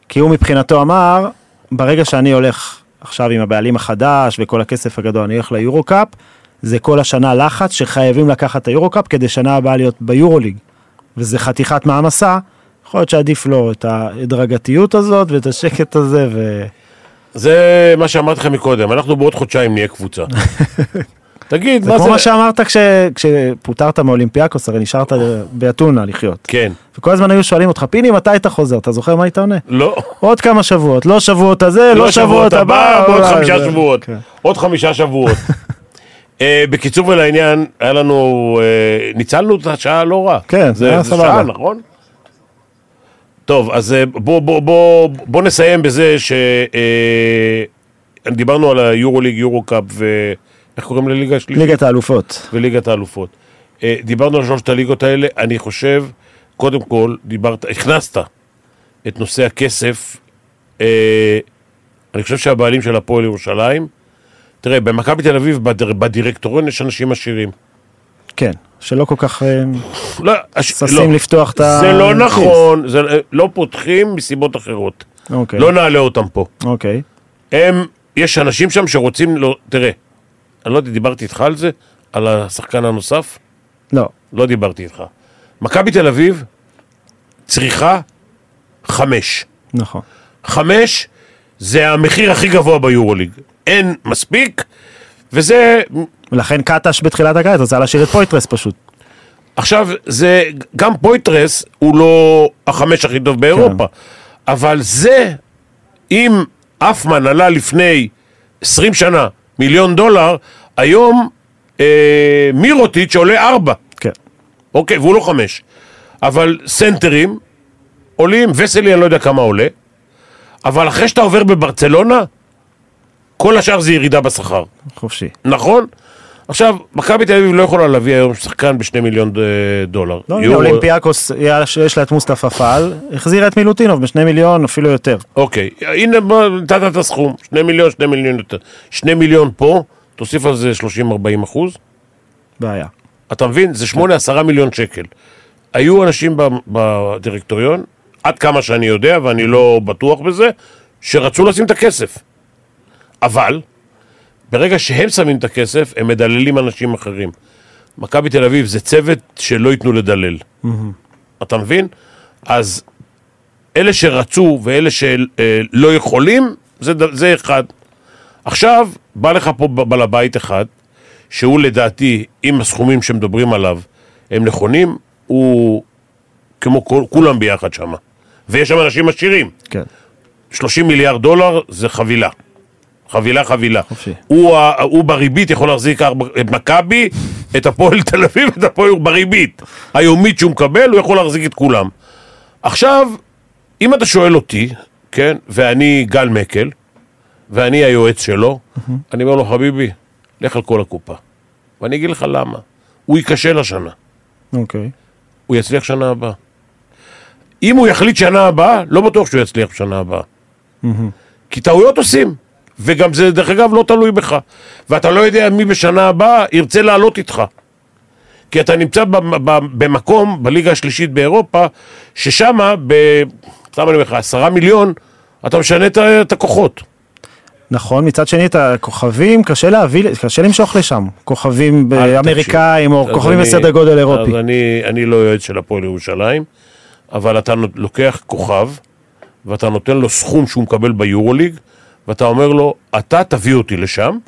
כי הוא מבחינתו אמר, ברגע שאני הולך עכשיו עם הבעלים החדש וכל הכסף הגדול, אני הולך ליורו קאפ, זה כל השנה לחץ שחייבים לקחת את היורו קאפ כדי שנה הבאה להיות ביורוליג. וזה חתיכת מעמסה, יכול להיות שעדיף לו את ההדרגתיות הזאת ואת השקט הזה ו... זה מה שאמרתי לכם מקודם, אנחנו בעוד חודשיים נהיה קבוצה. תגיד, זה מה כמו זה? מה שאמרת כש... כשפוטרת מאולימפיאקוס, הרי נשארת באתונה לחיות. כן. וכל הזמן היו שואלים אותך, פיני, מתי אתה חוזר? אתה זוכר מה היית עונה? לא. עוד כמה שבועות, לא שבועות הזה, לא שבועות הבא, בעוד אולי חמישה זה- שבועות. כן. עוד חמישה שבועות. אה, בקיצור ולעניין, היה לנו, אה, ניצלנו את השעה לא רע. כן, זה היה זה סבבה. שעה, נכון? טוב, אז אה, בוא, בוא, בוא, בוא נסיים בזה ש... אה, על היורוליג, יורו קאפ ו... איך קוראים לליגה השלישית? ליגת האלופות. וליגת האלופות. אה, דיברנו על שלושת הליגות האלה, אני חושב, קודם כל, דיברת, הכנסת את נושא הכסף, אני חושב שהבעלים של הפועל ירושלים, תראה, במכבי תל אביב, בדיר, בדירקטוריון יש אנשים עשירים. כן, שלא כל כך אה, לא, הש- ששים לא. לפתוח את ה... זה לא נכון, זה לא פותחים מסיבות אחרות. אוקיי, לא נעלה אותם פה. אוקיי. הם, יש אנשים שם שרוצים, לא, תראה, אני לא יודע, דיברתי איתך על זה? על השחקן הנוסף? לא, לא דיברתי איתך. מכבי תל אביב צריכה חמש. נכון. חמש זה המחיר הכי גבוה ביורוליג. אין מספיק, וזה, ולכן קטש בתחילת הקיץ רצה להשאיר את פויטרס פשוט. עכשיו, זה, גם פויטרס הוא לא החמש הכי טוב באירופה, אבל זה, אם אפמן עלה לפני 20 שנה מיליון דולר, היום אה, מירוטיץ' עולה ארבע. כן. אוקיי, והוא לא חמש. אבל סנטרים עולים, וסלי אני לא יודע כמה עולה, אבל אחרי שאתה עובר בברצלונה, כל השאר זה ירידה בשכר, חופשי. נכון? עכשיו, מכבי תל אביב לא יכולה להביא היום שחקן בשני מיליון אה, דולר. לא, יורו- אולימפיאקוס, יש יש לה את מוסטפא פעל, החזירה את מילוטינוב בשני מיליון, אפילו יותר. אוקיי, הנה נתת את הסכום, שני מיליון, שני מיליון יותר. שני מיליון פה, תוסיף על זה 30-40 אחוז, בעיה. אתה מבין? זה 8-10 מיליון שקל. היו אנשים בדירקטוריון, עד כמה שאני יודע, ואני לא בטוח בזה, שרצו לשים את הכסף. אבל, ברגע שהם שמים את הכסף, הם מדללים אנשים אחרים. מכבי תל אביב זה צוות שלא ייתנו לדלל. אתה מבין? אז אלה שרצו ואלה שלא יכולים, זה, זה אחד. עכשיו, בא לך פה בעל הבית אחד, שהוא לדעתי, אם הסכומים שמדברים עליו הם נכונים, הוא כמו כל, כולם ביחד שם. ויש שם אנשים עשירים. כן. 30 מיליארד דולר זה חבילה. חבילה חבילה. חופשי. הוא, הוא בריבית יכול להחזיק את מכבי, את הפועל תל אביב, את הפועל בריבית. היומית שהוא מקבל, הוא יכול להחזיק את כולם. עכשיו, אם אתה שואל אותי, כן, ואני גל מקל, ואני היועץ שלו, אני אומר לו, חביבי, לך על כל הקופה. ואני אגיד לך למה. הוא ייכשל השנה, אוקיי. הוא יצליח שנה הבאה. אם הוא יחליט שנה הבאה, לא בטוח שהוא יצליח שנה הבאה. כי טעויות עושים, וגם זה דרך אגב לא תלוי בך. ואתה לא יודע מי בשנה הבאה ירצה לעלות איתך. כי אתה נמצא במקום, בליגה השלישית באירופה, ששם, ב... סתם אני אומר לך, עשרה מיליון, אתה משנה את הכוחות. נכון, מצד שני את הכוכבים קשה להביא, קשה למשוך לשם. כוכבים אמריקאים או. כוכבים בסדר גודל אירופי. אז אני, אני לא יועץ של הפועל ירושלים, אבל אתה לוקח כוכב, ואתה נותן לו סכום שהוא מקבל ביורוליג, ואתה אומר לו, אתה תביא אותי לשם,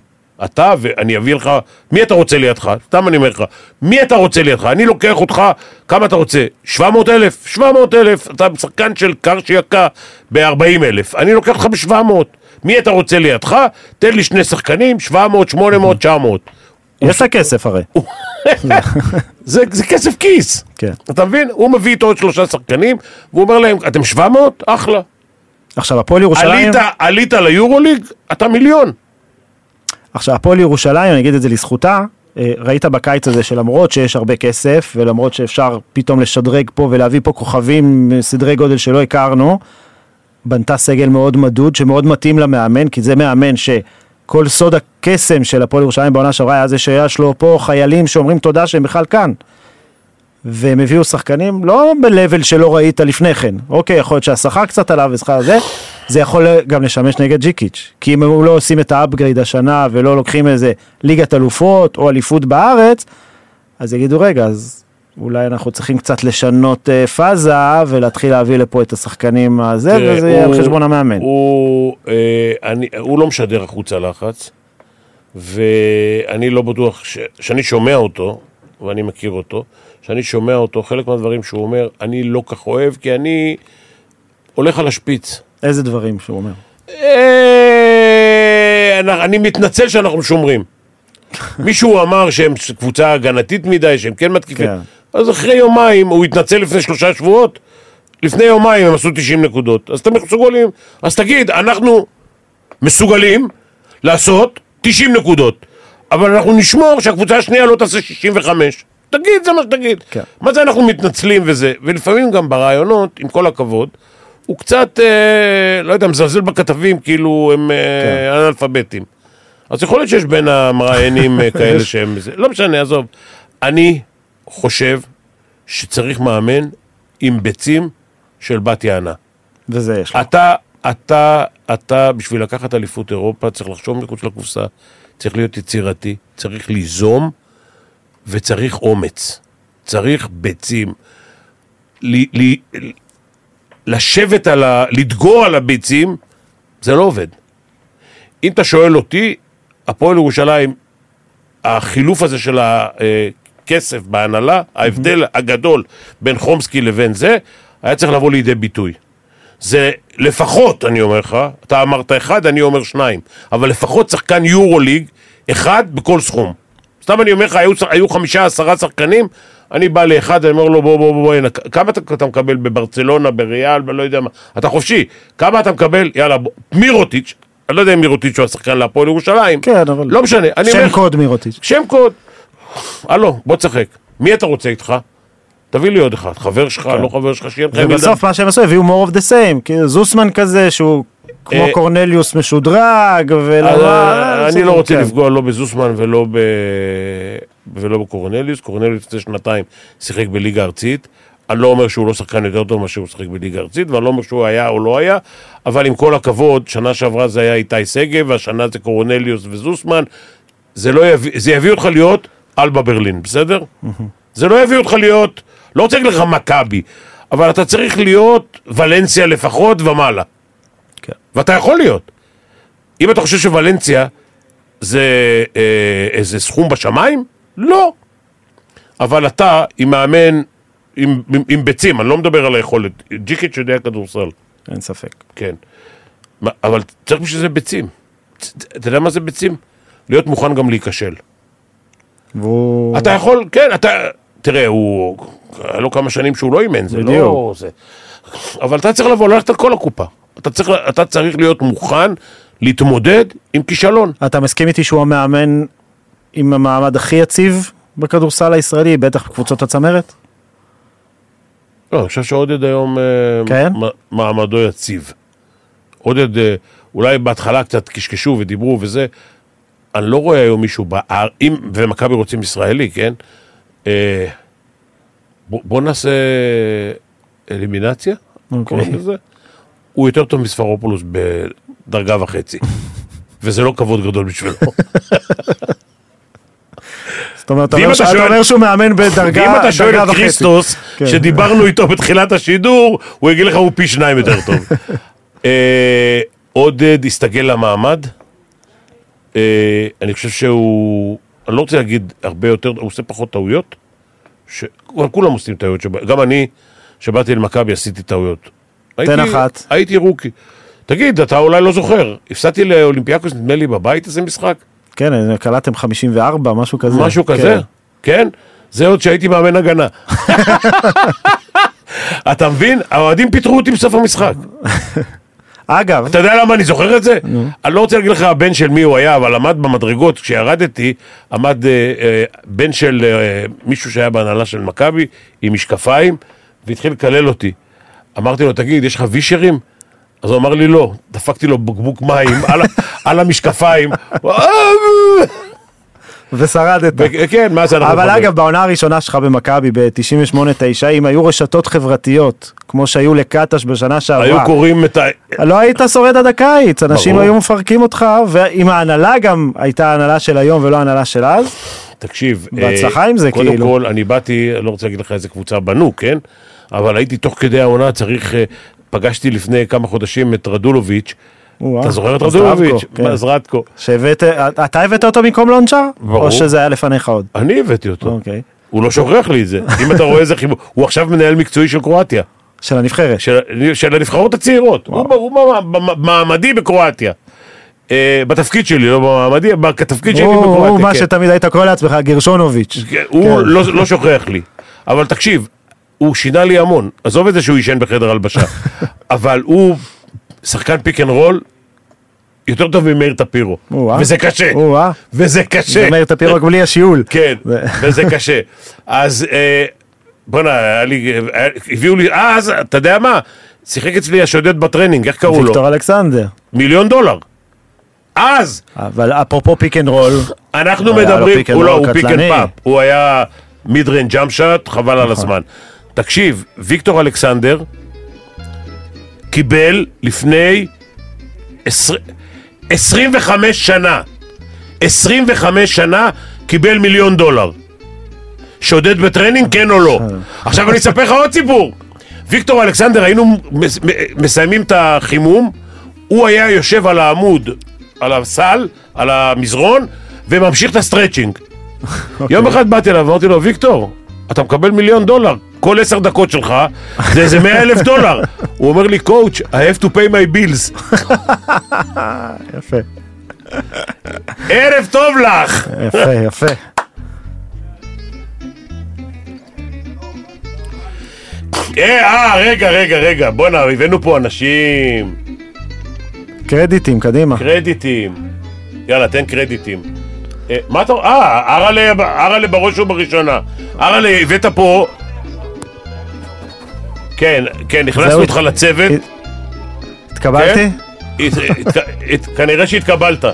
אתה ואני אביא לך, מי אתה רוצה לידך? סתם אני אומר לך, מי אתה רוצה לידך? אני לוקח אותך, כמה אתה רוצה? 700 אלף? 700 אלף, אתה שחקן של קרשי יקה ב-40 אלף, אני לוקח אותך ב-700. מי אתה רוצה לידך? תן לי שני שחקנים, 700, 800, 900. יש לה כסף הרי. זה, זה כסף כיס. כן. אתה מבין? הוא מביא איתו עוד שלושה שחקנים, והוא אומר להם, אתם 700? אחלה. עכשיו הפועל ירושלים, עלית, עלית ליורוליג, אתה מיליון. עכשיו הפועל ירושלים, אני אגיד את זה לזכותה, אה, ראית בקיץ הזה שלמרות שיש הרבה כסף ולמרות שאפשר פתאום לשדרג פה ולהביא פה כוכבים סדרי גודל שלא הכרנו, בנתה סגל מאוד מדוד שמאוד מתאים למאמן כי זה מאמן שכל סוד הקסם של הפועל ירושלים בעונה שעברה היה זה שיש לו פה חיילים שאומרים תודה שהם בכלל כאן. והם הביאו שחקנים לא ב-level שלא ראית לפני כן. אוקיי, יכול להיות שהשכר קצת עלה ושכר זה, זה יכול גם לשמש נגד ג'יקיץ'. כי אם הם לא עושים את ה upgrade השנה ולא לוקחים איזה ליגת אלופות או אליפות בארץ, אז יגידו רגע, אז אולי אנחנו צריכים קצת לשנות אה, פאזה ולהתחיל להביא לפה את השחקנים הזה, תראה, וזה יהיה על חשבון המאמן. הוא, אה, אני, הוא לא משדר החוצה לחץ, ואני לא בטוח, ש, שאני שומע אותו, ואני מכיר אותו, שאני שומע אותו, חלק מהדברים שהוא אומר, אני לא כך אוהב, כי אני הולך על השפיץ. איזה דברים שהוא אומר. אה, אני- אני מתנצל שאנחנו שומרים. מישהו אמר שהם קבוצה הגנתית מדי, שהם כן מתקיפים. כן. אז אחרי יומיים, הוא התנצל לפני שלושה שבועות, לפני יומיים הם עשו 90 נקודות, אז אתם מסוגלים, אז תגיד, אנחנו מסוגלים לעשות 90 נקודות, אבל אנחנו נשמור שהקבוצה השנייה לא תעשה 65. תגיד, זה מה שתגיד. כן. מה זה אנחנו מתנצלים וזה, ולפעמים גם ברעיונות, עם כל הכבוד, הוא קצת, אה, לא יודע, מזלזל בכתבים כאילו הם אה, כן. אנאלפביתים. אז יכול להיות שיש בין המראיינים אה, כאלה שהם... זה. לא משנה, עזוב. אני חושב שצריך מאמן עם ביצים של בת יענה. וזה יש לך. אתה, אתה, אתה, בשביל לקחת אליפות אירופה, צריך לחשוב מחוץ לקופסה, צריך להיות יצירתי, צריך ליזום, וצריך אומץ. צריך ביצים. ל, ל, לשבת על ה... לדגור על הביצים, זה לא עובד. אם אתה שואל אותי, הפועל ירושלים, החילוף הזה של הכסף בהנהלה, ההבדל הגדול בין חומסקי לבין זה, היה צריך לבוא לידי ביטוי. זה לפחות, אני אומר לך, אתה אמרת אחד, אני אומר שניים, אבל לפחות שחקן יורו ליג, אחד בכל סכום. סתם אני אומר לך, היו, היו חמישה, עשרה שחקנים, אני בא לאחד, אני אומר לו, בוא, בוא, בוא, בוא, הנה, כמה אתה, אתה מקבל בברצלונה, בריאל, ולא יודע מה, אתה חופשי, כמה אתה מקבל, יאללה, בוא, מירוטיץ', אני לא יודע אם מירוטיץ' הוא השחקן להפועל ירושלים, כן, אבל... לא משנה, אני אומר שם קוד מירוטיץ'. שם קוד, הלו, בוא תשחק, מי אתה רוצה איתך? תביא לי עוד אחד, חבר שלך, לא חבר שלך, שיהיה לך. ובסוף מה שהם עשו, הביאו more of the same, זוסמן כזה, שהוא כמו אה, קורנליוס משודרג, ולא... אה, אני לא רוצה כן. לפגוע לא בזוסמן ולא ב... ולא בקורנליוס, קורנליוס לפני שנתיים שיחק בליגה ארצית, אני לא אומר שהוא לא שחקן יותר טוב מאשר הוא שיחק בליגה ארצית, ואני לא אומר שהוא היה או לא היה, אבל עם כל הכבוד, שנה שעברה זה היה איתי שגב, והשנה זה קורנליוס וזוסמן, זה, לא יביא, זה יביא אותך להיות אלבה ברלין, בסדר? זה לא יביא אותך להיות, לא רוצה להגיד לך מכבי, אבל אתה צריך להיות ולנסיה לפחות ומעלה. כן. ואתה יכול להיות. אם אתה חושב שוולנסיה זה אה, איזה סכום בשמיים, לא. אבל אתה עם מאמן, עם, עם, עם ביצים, אני לא מדבר על היכולת. ג'יקיץ' יודע כדורסל, אין ספק. כן. אבל צריך בשביל זה ביצים. אתה יודע מה זה ביצים? להיות מוכן גם להיכשל. והוא... אתה יכול, כן, אתה... תראה, הוא... היה לו כמה שנים שהוא לא אימן, זה לא... בדיוק. זה... אבל אתה צריך לבוא, ללכת על כל הקופה. אתה צריך, אתה צריך להיות מוכן להתמודד עם כישלון. אתה מסכים איתי שהוא המאמן עם המעמד הכי יציב בכדורסל הישראלי, בטח בקבוצות הצמרת? לא, אני חושב שעודד היום אה, כן? מעמדו יציב. עודד, אה, אולי בהתחלה קצת קשקשו ודיברו וזה, אני לא רואה היום מישהו, באר... אם, ומכבי רוצים ישראלי, כן? בוא, בוא נעשה אלימינציה, אוקיי. קוראים לזה. הוא יותר טוב מספרופולוס בדרגה וחצי. וזה לא כבוד גדול בשבילו. זאת אומרת, אתה אומר שואל- אומר שהוא מאמן בדרגה ואם אתה שואל את וחצי. כריסטוס, כן. שדיברנו איתו בתחילת השידור, הוא יגיד לך הוא פי שניים יותר טוב. אה, עודד הסתגל למעמד. אה, אני חושב שהוא, אני לא רוצה להגיד הרבה יותר, הוא עושה פחות טעויות. ש- אבל כולם עושים טעויות, שב- גם אני, שבאתי למכבי עשיתי טעויות. הייתי- אחת. הייתי רוקי. תגיד, אתה אולי לא זוכר, הפסדתי לאולימפיאקוס, נדמה לי, בבית איזה משחק? כן, קלטתם 54, משהו כזה. משהו כן. כזה, כן? זה עוד שהייתי מאמן הגנה. אתה מבין? האוהדים פיטרו אותי בסוף המשחק. אגב, אתה יודע למה אני זוכר את זה? אני לא רוצה להגיד לך הבן של מי הוא היה, אבל עמד במדרגות, כשירדתי, עמד אה, אה, בן של אה, מישהו שהיה בהנהלה של מכבי, עם משקפיים, והתחיל לקלל אותי. אמרתי לו, תגיד, יש לך וישרים? אז הוא אמר לי לא, דפקתי לו בקבוק מים על, המשקפיים. ושרדת. כן, מה זה אנחנו... אבל? אגב, בעונה הראשונה שלך במכבי ב-98-9, אם היו רשתות חברתיות, כמו שהיו לקטש בשנה שעברה, היו קוראים את ה... לא היית שורד עד הקיץ, אנשים. היו מפרקים אותך, ואם ההנהלה גם הייתה הנהלה של היום ולא הנהלה של אז, תקשיב, בהצלחה אה, עם זה, קודם כאילו. כל, אני באתי, לא רוצה להגיד לך איזה קבוצה בנו, כן? אבל הייתי תוך כדי העונה צריך, אה, פגשתי לפני כמה חודשים את רדולוביץ', אתה זוכר את? כן. זרדקו. שהבאת, אתה הבאת אותו במקום לונצ'ר? ברור. או שזה היה לפניך עוד? אני הבאתי אותו. אוקיי. הוא לא שוכח לי את זה. אם אתה רואה איזה חיבור, הוא עכשיו מנהל מקצועי של קרואטיה, של הנבחרת. של, הנבחרות הצעירות. הוא, במעמדי בקרואטיה. אה, בתפקיד שלי, לא במעמדי, בתפקיד שלי הוא הוא בקרואטיה. מה כן. שתמיד היית קורא לעצמך גרשונוביץ'. כן, הוא לא, לא שוכח לי. אבל תקשיב, הוא שינה לי המון. עזוב את זה שהוא עישן בחדר הלבשה. אבל הוא שחקן pick and roll יותר טוב ממאיר טפירו. וזה קשה. וזה קשה. מאיר טפירו רק בלי השיעול. כן, וזה קשה. אז אה, בוא'נה, היה לי, היה- הביאו לי, אה, אז, אתה יודע מה? שיחק אצלי השודד בטרנינג, איך קראו לו? ויקטור אלכסנדר. מיליון דולר. אז, אבל אפרופו pick and roll, אנחנו מדברים, הוא לא, הוא pick and. Pop, הוא היה mid-range jump shot, חבל על נכון. הזמן. תקשיב, ויקטור אלכסנדר קיבל לפני עשר- 25 שנה, 25 שנה קיבל מיליון דולר. שודד בטרנינג, כן או לא? עכשיו אני אספר לך עוד סיפור. ויקטור אלכסנדר, היינו מסיימים את החימום, הוא היה יושב על העמוד, על הסל, על המזרון, וממשיך את ה stretching. יום אחד באתי אליו ואמרתי לו, ויקטור, אתה מקבל מיליון דולר, כל עשר דקות שלך זה איזה מאה אלף דולר. הוא אומר לי, coach, I have to pay my bills. יפה, ערב טוב לך! יפה, יפה. אה, אה, רגע, רגע, רגע, בואנה, הבאנו פה אנשים, קרדיטים, קדימה. קרדיטים. יאללה, תן קרדיטים. אה, מה אתה... אה, אראלה אראלה בראש ובראשונה. אראלה, הבאת פה... כן, כן, הכנסנו אותך לצוות. הת- התקבלתי? כן? כנראה שהתקבלת.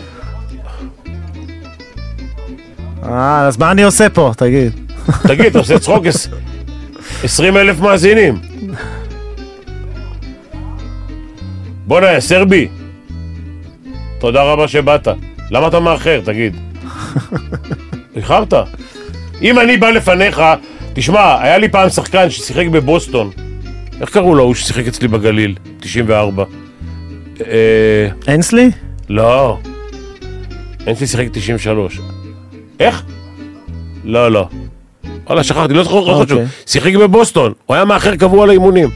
אה, אז מה אני עושה פה, תגיד. תגיד, אתה עושה צחוק? 20 אלף מאזינים. בואנה, סרבי. תודה רבה שבאת. למה אתה מאחר, תגיד? איחרת. אם אני בא לפניך, תשמע, היה לי פעם שחקן ששיחק בבוסטון. איך קראו לו, הוא ששיחק אצלי בגליל, 94. אה... אינסלי? לא. אנסלי שיחק 93. איך? לא, לא. וואלה, שכחתי, לא זוכר, לא חשוב. אוקיי. שיחק בבוסטון, הוא היה מאחר קבוע לאימונים.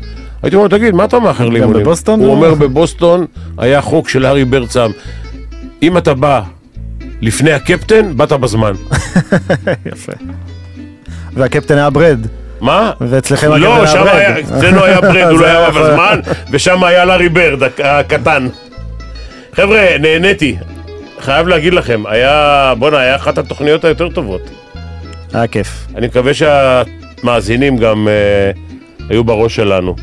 הייתי אומר, תגיד, מה אתה מאחר לאימונים? בבוסטון הוא הוא- אומר, בבוסטון היה חוק של הארי ברצם. אם אתה בא לפני הקפטן, באת בזמן. יפה. והקפטן היה ברד. מה? ואצלכם לא, הגבר היה שם ברד. היה, אצלנו היה ברד, הוא לא היה היה בזמן, ושם היה לארי ברד, הק- הקטן. חבר'ה, נהניתי. חייב להגיד לכם, היה, בואנה, היה אחת התוכניות היותר טובות. היה כיף. אני מקווה שהמאזינים גם אה, היו בראש שלנו.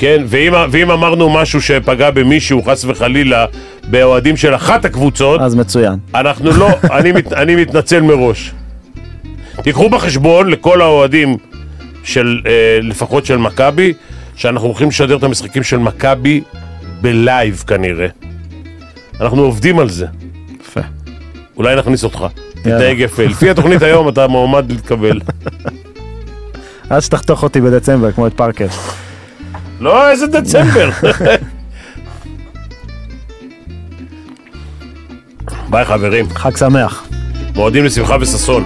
כן, ואם, ואם אמרנו משהו שפגע במישהו, חס וחלילה, באוהדים של אחת הקבוצות, אז מצוין. אנחנו לא, אני, מת, אני מתנצל מראש. תיקחו בחשבון לכל האוהדים של, אה, לפחות של מכבי, שאנחנו הולכים לשדר את המשחקים של מכבי בלייב כנראה. אנחנו עובדים על זה. יפה. אולי נכניס אותך. תתנהג יפה. לפי התוכנית היום אתה מועמד להתקבל. אז שתחתוך אותי בדצמבר, כמו את פארקר. לא, איזה דצמבר. ביי חברים. חג שמח. מועדים לשמחה וששון.